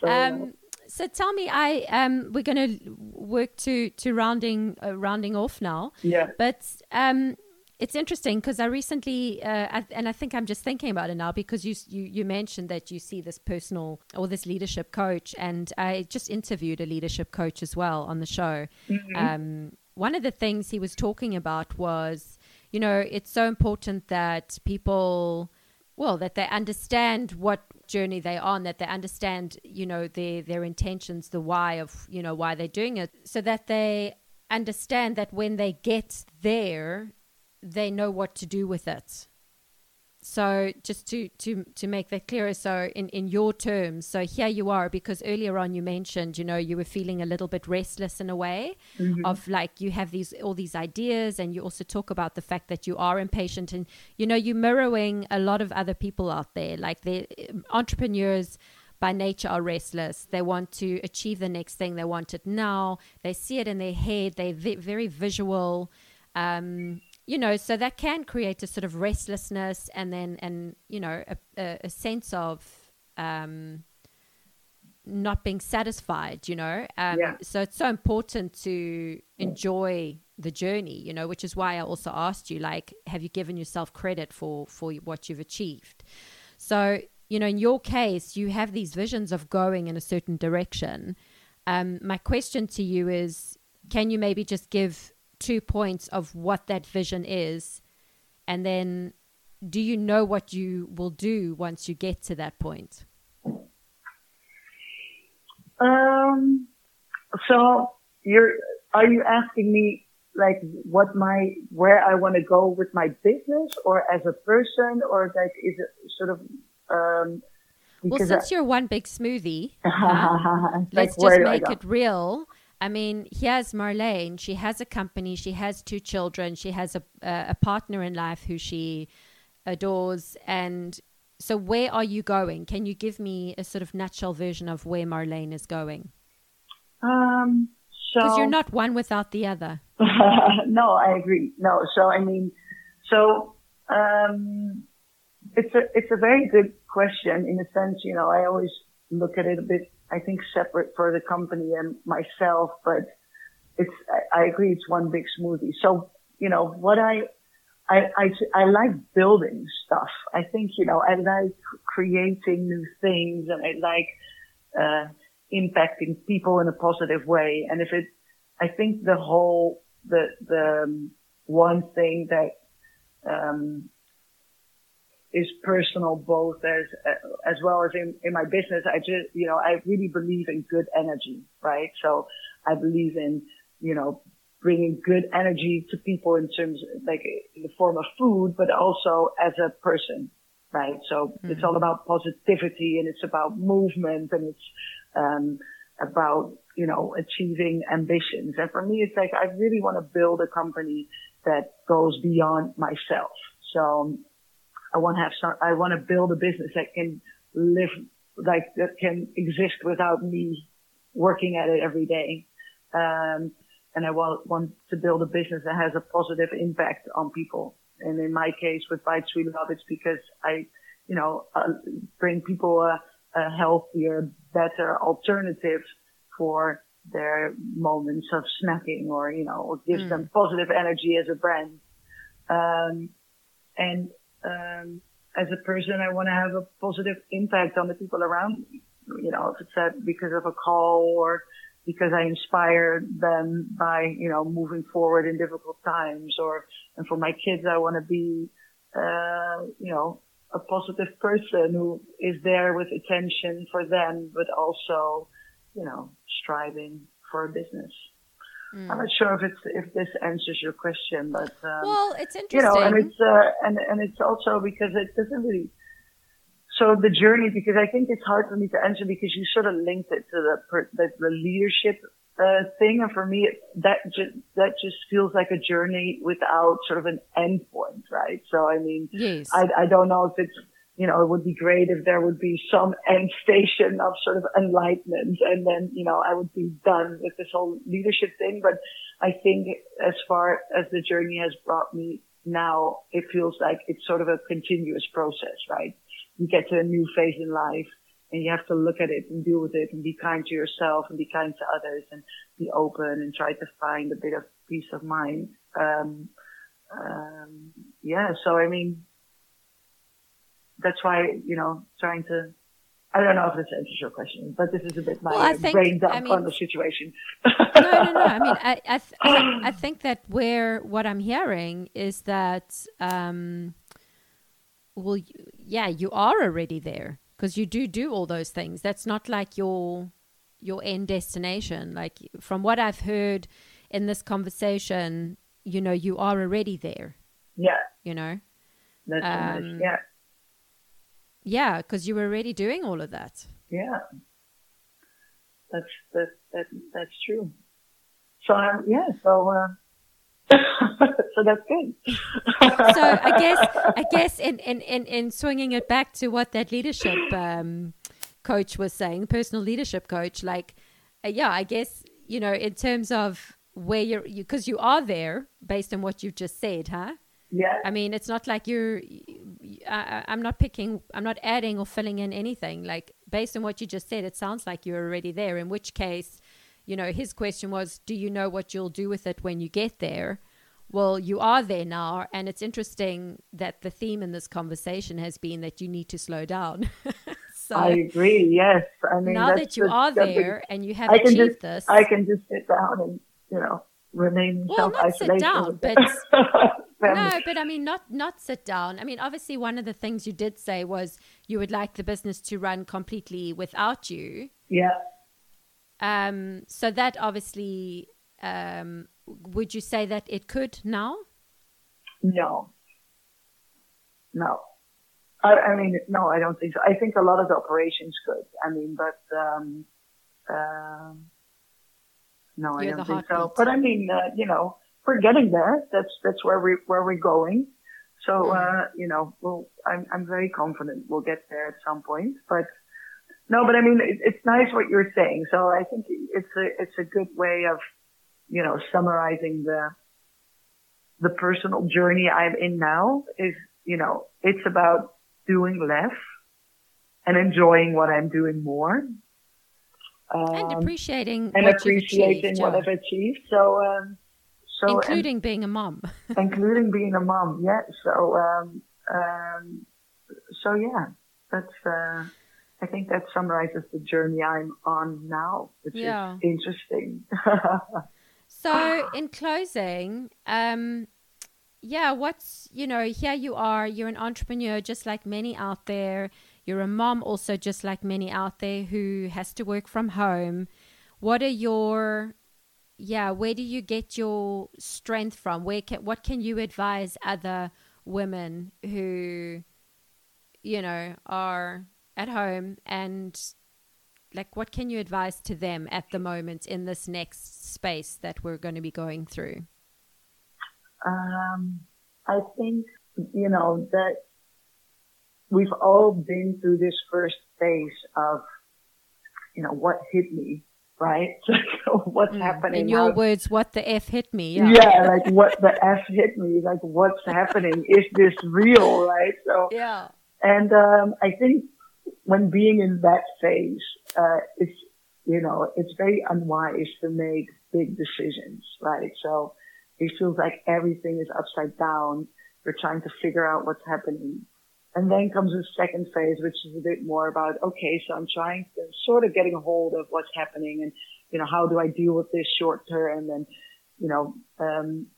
So, um, so tell me, I um, we're going to work to to rounding uh, rounding off now. Yeah. But um, it's interesting because I recently, uh, and I think I'm just thinking about it now because you, you you mentioned that you see this personal or this leadership coach, and I just interviewed a leadership coach as well on the show. Mm-hmm. Um, one of the things he was talking about was, you know, it's so important that people, well, that they understand what journey they're on, that they understand, you know, their their intentions, the why of, you know, why they're doing it, so that they understand that when they get there they know what to do with it. So just to to to make that clearer, so in in your terms, so here you are because earlier on you mentioned, you know, you were feeling a little bit restless in a way, mm-hmm. of like you have these all these ideas, and you also talk about the fact that you are impatient, and you know you're mirroring a lot of other people out there, like the entrepreneurs by nature are restless. They want to achieve the next thing. They want it now. They see it in their head. They're very visual. Um, you know, so that can create a sort of restlessness and then, and, you know, a, a, a sense of um, not being satisfied, you know. Um, yeah. So it's so important to enjoy the journey, you know, which is why I also asked you, like, have you given yourself credit for, for what you've achieved? So, you know, in your case, you have these visions of going in a certain direction. Um, my question to you is, can you maybe just give two points of what that vision is and then do you know what you will do once you get to that point? Um so you're are you asking me like what my where i want to go with my business or as a person or like is it sort of um well since I, you're one big smoothie uh, let's just make it real I mean, here's Marlene. She has a company. She has two children. She has a a partner in life who she adores. And so, where are you going? Can you give me a sort of nutshell version of where Marlene is going? Um, so because you're not one without the other. no, I agree. No, so I mean, so um, it's a it's a very good question in the sense, you know, I always look at it a bit I think separate for the company and myself, but it's, I, I agree, it's one big smoothie. So, you know, what I, I, I, I like building stuff. I think, you know, I like creating new things and I like, uh, impacting people in a positive way. And if it, I think the whole, the, the um, one thing that, um, is personal both as, as well as in, in my business. I just, you know, I really believe in good energy, right? So I believe in, you know, bringing good energy to people in terms of, like in the form of food, but also as a person, right? So mm-hmm. it's all about positivity and it's about movement and it's, um, about, you know, achieving ambitions. And for me, it's like, I really want to build a company that goes beyond myself. So I want to have some, I want to build a business that can live, like that can exist without me working at it every day. Um, and I want, want to build a business that has a positive impact on people. And in my case with Bites We Love, it's because I, you know, uh, bring people a, a healthier, better alternative for their moments of snacking or, you know, gives mm. them positive energy as a brand. Um, and, um, as a person, I want to have a positive impact on the people around me. You know, if it's because of a call or because I inspire them by, you know, moving forward in difficult times or, and for my kids, I want to be, uh, you know, a positive person who is there with attention for them, but also, you know, striving for a business. Mm. I'm not sure if it's if this answers your question, but um, well, it's interesting. You know, and it's uh, and and it's also because it doesn't really. So the journey, because I think it's hard for me to answer because you sort of linked it to the the, the leadership uh, thing, and for me, it, that just that just feels like a journey without sort of an end point, right? So I mean, yes. I I don't know if it's you know, it would be great if there would be some end station of sort of enlightenment and then, you know, I would be done with this whole leadership thing. But I think as far as the journey has brought me now, it feels like it's sort of a continuous process, right? You get to a new phase in life and you have to look at it and deal with it and be kind to yourself and be kind to others and be open and try to find a bit of peace of mind. Um, um, yeah. So, I mean, that's why, you know, trying to, I don't know if this answers your question, but this is a bit my well, think, brain dump I mean, on the situation. no, no, no. I mean, I, I, th- I, think that where what I'm hearing is that, um, well, yeah, you are already there because you do do all those things. That's not like your your end destination. Like from what I've heard in this conversation, you know, you are already there. Yeah. You know. That's um, nice. Yeah. Yeah, because you were already doing all of that. Yeah, that's that that that's true. So um, yeah, so uh, so that's good. so I guess I guess in, in, in, in swinging it back to what that leadership um, coach was saying, personal leadership coach, like uh, yeah, I guess you know in terms of where you're because you, you are there based on what you've just said, huh? Yeah. I mean, it's not like you're. I, I'm not picking. I'm not adding or filling in anything. Like based on what you just said, it sounds like you're already there. In which case, you know, his question was, "Do you know what you'll do with it when you get there?" Well, you are there now, and it's interesting that the theme in this conversation has been that you need to slow down. so I agree. Yes, I mean now that you the, are there and you have I achieved just, this, I can just sit down and you know remain well. Not sit down, but no, but I mean, not not sit down. I mean, obviously, one of the things you did say was you would like the business to run completely without you. Yeah. Um. So that obviously, um, would you say that it could now? No. No. I, I mean, no, I don't think so. I think a lot of the operations could. I mean, but um, uh, no, You're I don't think so. But I mean, uh, you know we're getting there. That's that's where we where we're going. So mm-hmm. uh, you know, we'll, I'm I'm very confident we'll get there at some point. But no, but I mean, it, it's nice what you're saying. So I think it's a it's a good way of you know summarizing the the personal journey I'm in now. Is you know, it's about doing less and enjoying what I'm doing more. Um, and appreciating and what appreciating achieved, what I've achieved. So um, so including and, being a mom. including being a mom, yeah. So um, um, so yeah, that's. Uh, I think that summarizes the journey I'm on now, which yeah. is interesting. So, in closing, um, yeah, what's, you know, here you are, you're an entrepreneur just like many out there. You're a mom also just like many out there who has to work from home. What are your yeah, where do you get your strength from? Where can, what can you advise other women who you know are at home and like what can you advise to them at the moment in this next space that we're going to be going through? Um, I think you know that we've all been through this first phase of you know what hit me right? what's mm. happening? In your words, what the F hit me? Yeah. yeah, like what the F hit me? Like what's happening? Is this real? Right? So yeah. And um, I think when being in that phase, uh, it's you know it's very unwise to make big decisions, right? So it feels like everything is upside down. You're trying to figure out what's happening. And then comes the second phase, which is a bit more about, okay, so I'm trying to sort of getting a hold of what's happening and, you know, how do I deal with this short term and, you know, um,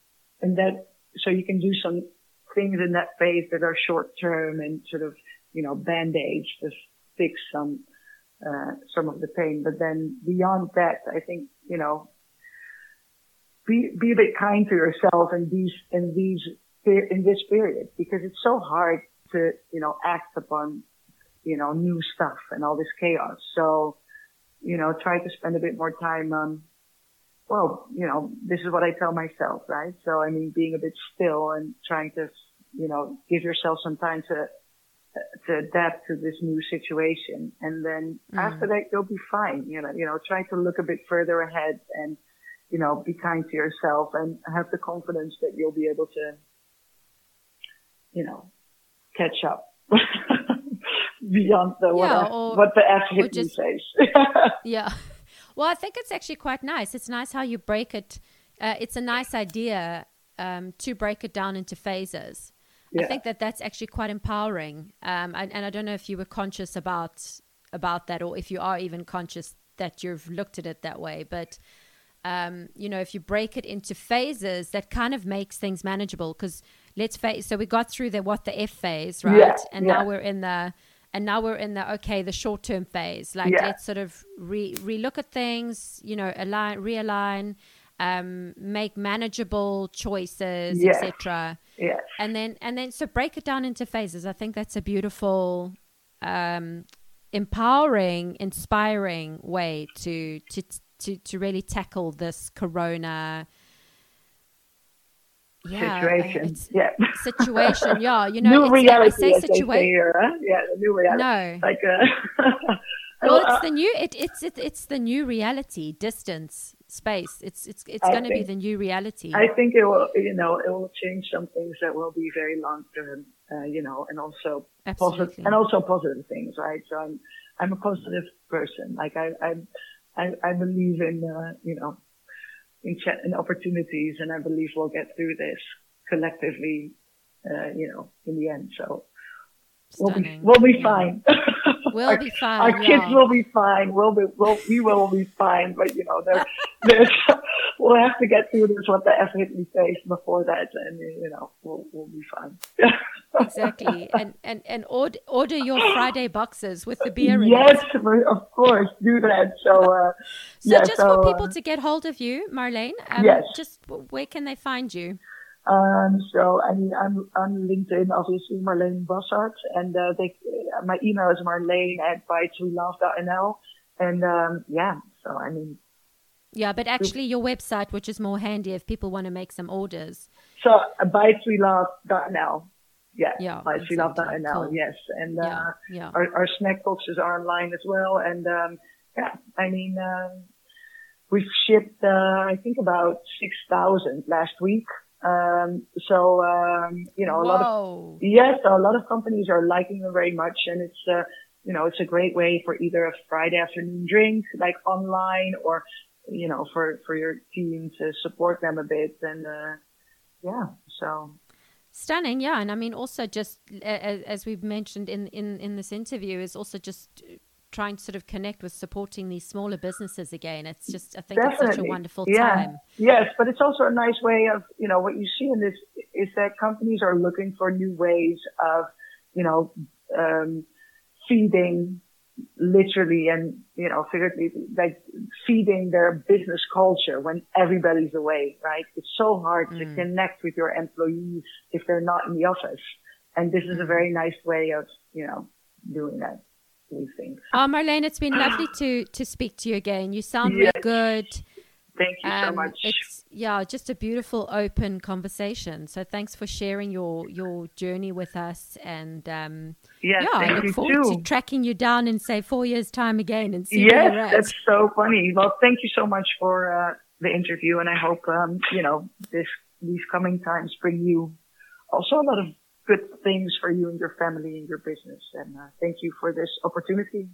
and that, so you can do some things in that phase that are short term and sort of, you know, band-aids to fix some, uh, some of the pain. But then beyond that, I think, you know, be, be a bit kind to yourself in these, in these, in this period because it's so hard to, you know, act upon, you know, new stuff and all this chaos. So, you know, try to spend a bit more time on, well, you know, this is what I tell myself, right? So, I mean, being a bit still and trying to, you know, give yourself some time to, to adapt to this new situation. And then mm. after that, you'll be fine. You know, you know, try to look a bit further ahead and, you know, be kind to yourself and have the confidence that you'll be able to, you know, catch up beyond the yeah, what, or, what the F just, says. yeah. Well, I think it's actually quite nice. It's nice how you break it. Uh, it's a nice idea um, to break it down into phases. Yeah. I think that that's actually quite empowering. Um, and, and I don't know if you were conscious about about that, or if you are even conscious that you've looked at it that way. But um, you know, if you break it into phases, that kind of makes things manageable. Because let's face so we got through the what the F phase, right? Yeah, and yeah. now we're in the and now we're in the okay, the short term phase. Like yeah. let's sort of re relook at things, you know, align, realign, um, make manageable choices, yes. etc. Yes. And then and then so break it down into phases. I think that's a beautiful um, empowering, inspiring way to to to to really tackle this corona yeah, situation. Yeah. Situation. Yeah. You know, new reality. I say situation. Huh? Yeah, the new reality. No. Like, uh, well, it's uh, the new. It, it's it, it's the new reality. Distance, space. It's it's it's going to be the new reality. I think it will. You know, it will change some things that will be very long term. Uh, you know, and also Absolutely. positive and also positive things, right? So I'm I'm a positive person. Like I I I, I believe in uh, you know in, ch- in opportunities, and I believe we'll get through this collectively, uh, you know, in the end. So we'll be we'll be yeah. fine. We'll our, be fine. Our yeah. kids will be fine. We'll be we'll, we will be fine. But you know, there, there's we'll have to get through this what the F hit me face before that, and you know, we'll we'll be fine. exactly, and and and order order your Friday boxes with the beer. In yes, of course, do that. So, uh, so yeah, just so, for people uh, to get hold of you, Marlene. Um, yes. Just where can they find you? Um, so I mean, I'm on LinkedIn, obviously Marlene Bassart, and uh, they, my email is marlene at biteswelove.nl. And um, yeah, so I mean, yeah, but actually your website, which is more handy if people want to make some orders. So uh, biteswelove.nl. Yeah, yeah biteswelove.nl. Cool. Yes, and uh, yeah, yeah. Our, our snack boxes are online as well, and um, yeah, I mean. Um, we've shipped, uh, I think about 6,000 last week. Um, so, um, you know, a Whoa. lot of, yes, a lot of companies are liking them very much and it's, uh, you know, it's a great way for either a Friday afternoon drink, like online or, you know, for, for your team to support them a bit. And, uh, yeah, so. Stunning, yeah, and I mean, also just as, as we've mentioned in, in in this interview, is also just trying to sort of connect with supporting these smaller businesses again. It's just, I think Definitely. it's such a wonderful yeah. time. Yes, but it's also a nice way of, you know, what you see in this is that companies are looking for new ways of, you know, um, feeding literally and, you know, figuratively, like feeding their business culture when everybody's away, right? It's so hard mm. to connect with your employees if they're not in the office. And this is a mm. very nice way of, you know, doing that. These things. Oh, Marlene, it's been lovely to to speak to you again. You sound yes. really good. Thank you um, so much. It's yeah, just a beautiful open conversation. So thanks for sharing your your journey with us and um yes, yeah, I look forward too. to tracking you down in say four years time again and see yes, where you're at. That's so funny. Well, thank you so much for uh, the interview and I hope um, you know, this these coming times bring you also a lot of good things for you and your family and your business. And uh, thank you for this opportunity.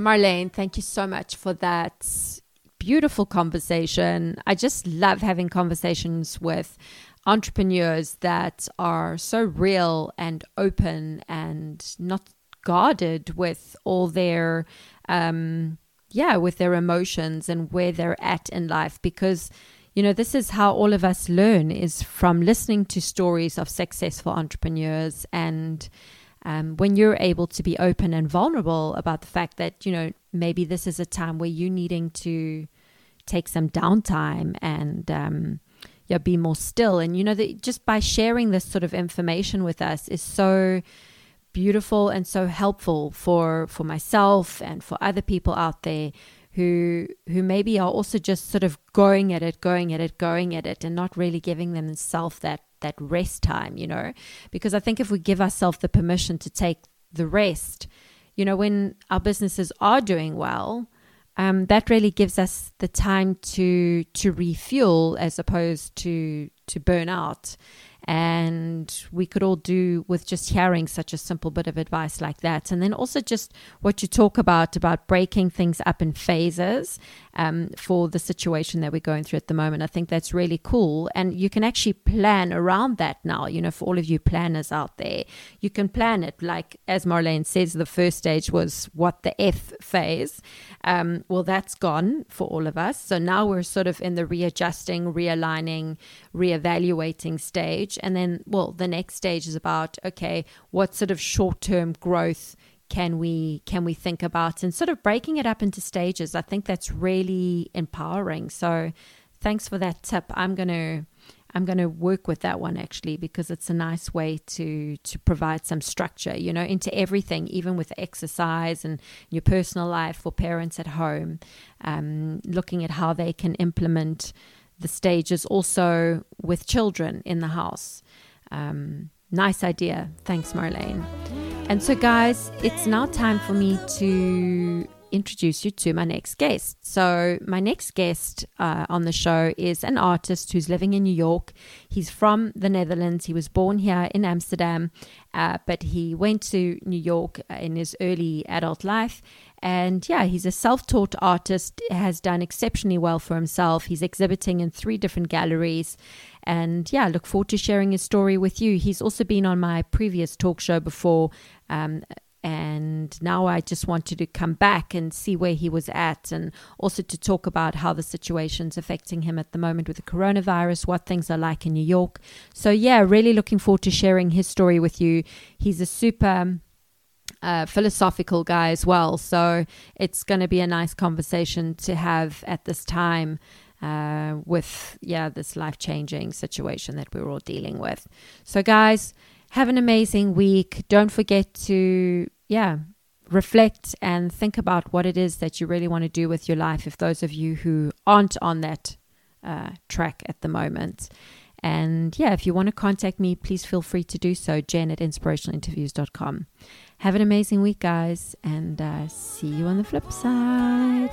Marlene, thank you so much for that beautiful conversation. I just love having conversations with entrepreneurs that are so real and open and not guarded with all their um yeah with their emotions and where they're at in life because you know this is how all of us learn is from listening to stories of successful entrepreneurs and um, when you're able to be open and vulnerable about the fact that you know maybe this is a time where you're needing to take some downtime and um, yeah be more still. And you know that just by sharing this sort of information with us is so beautiful and so helpful for for myself and for other people out there who who maybe are also just sort of going at it going at it going at it and not really giving themselves that that rest time, you know, because I think if we give ourselves the permission to take the rest, you know, when our businesses are doing well, um, that really gives us the time to to refuel as opposed to to burn out and we could all do with just hearing such a simple bit of advice like that. And then also just what you talk about about breaking things up in phases um, for the situation that we're going through at the moment. I think that's really cool. And you can actually plan around that now you know for all of you planners out there. You can plan it. Like as marlene says the first stage was what the f phase. Um, well that's gone for all of us. So now we're sort of in the readjusting realigning reevaluating stage. And then, well, the next stage is about, okay, what sort of short term growth can we can we think about? And sort of breaking it up into stages i think that's really empowering. So thanks for that tip. I'm going to i'm going to work with that one actually because it's a nice way to to provide some structure you know into everything even with exercise and your personal life for parents at home. Um, looking at how they can implement the stage is also with children in the house. Um, nice idea. Thanks, Marlene. And so, guys, it's now time for me to introduce you to my next guest. So, my next guest uh, on the show is an artist who's living in New York. He's from the Netherlands. He was born here in Amsterdam, uh, but he went to New York uh, in his early adult life. And yeah, he's a self taught artist, has done exceptionally well for himself. He's exhibiting in three different galleries. And yeah, look forward to sharing his story with you. He's also been on my previous talk show before. Um, and now I just wanted to come back and see where he was at and also to talk about how the situation's affecting him at the moment with the coronavirus, what things are like in New York. So, yeah, really looking forward to sharing his story with you. He's a super uh, philosophical guy as well. So, it's going to be a nice conversation to have at this time. Uh, with yeah this life changing situation that we're all dealing with so guys have an amazing week. Don't forget to, yeah, reflect and think about what it is that you really want to do with your life. If those of you who aren't on that uh, track at the moment. And yeah, if you want to contact me, please feel free to do so. Jen at inspirationalinterviews.com. Have an amazing week, guys, and uh, see you on the flip side.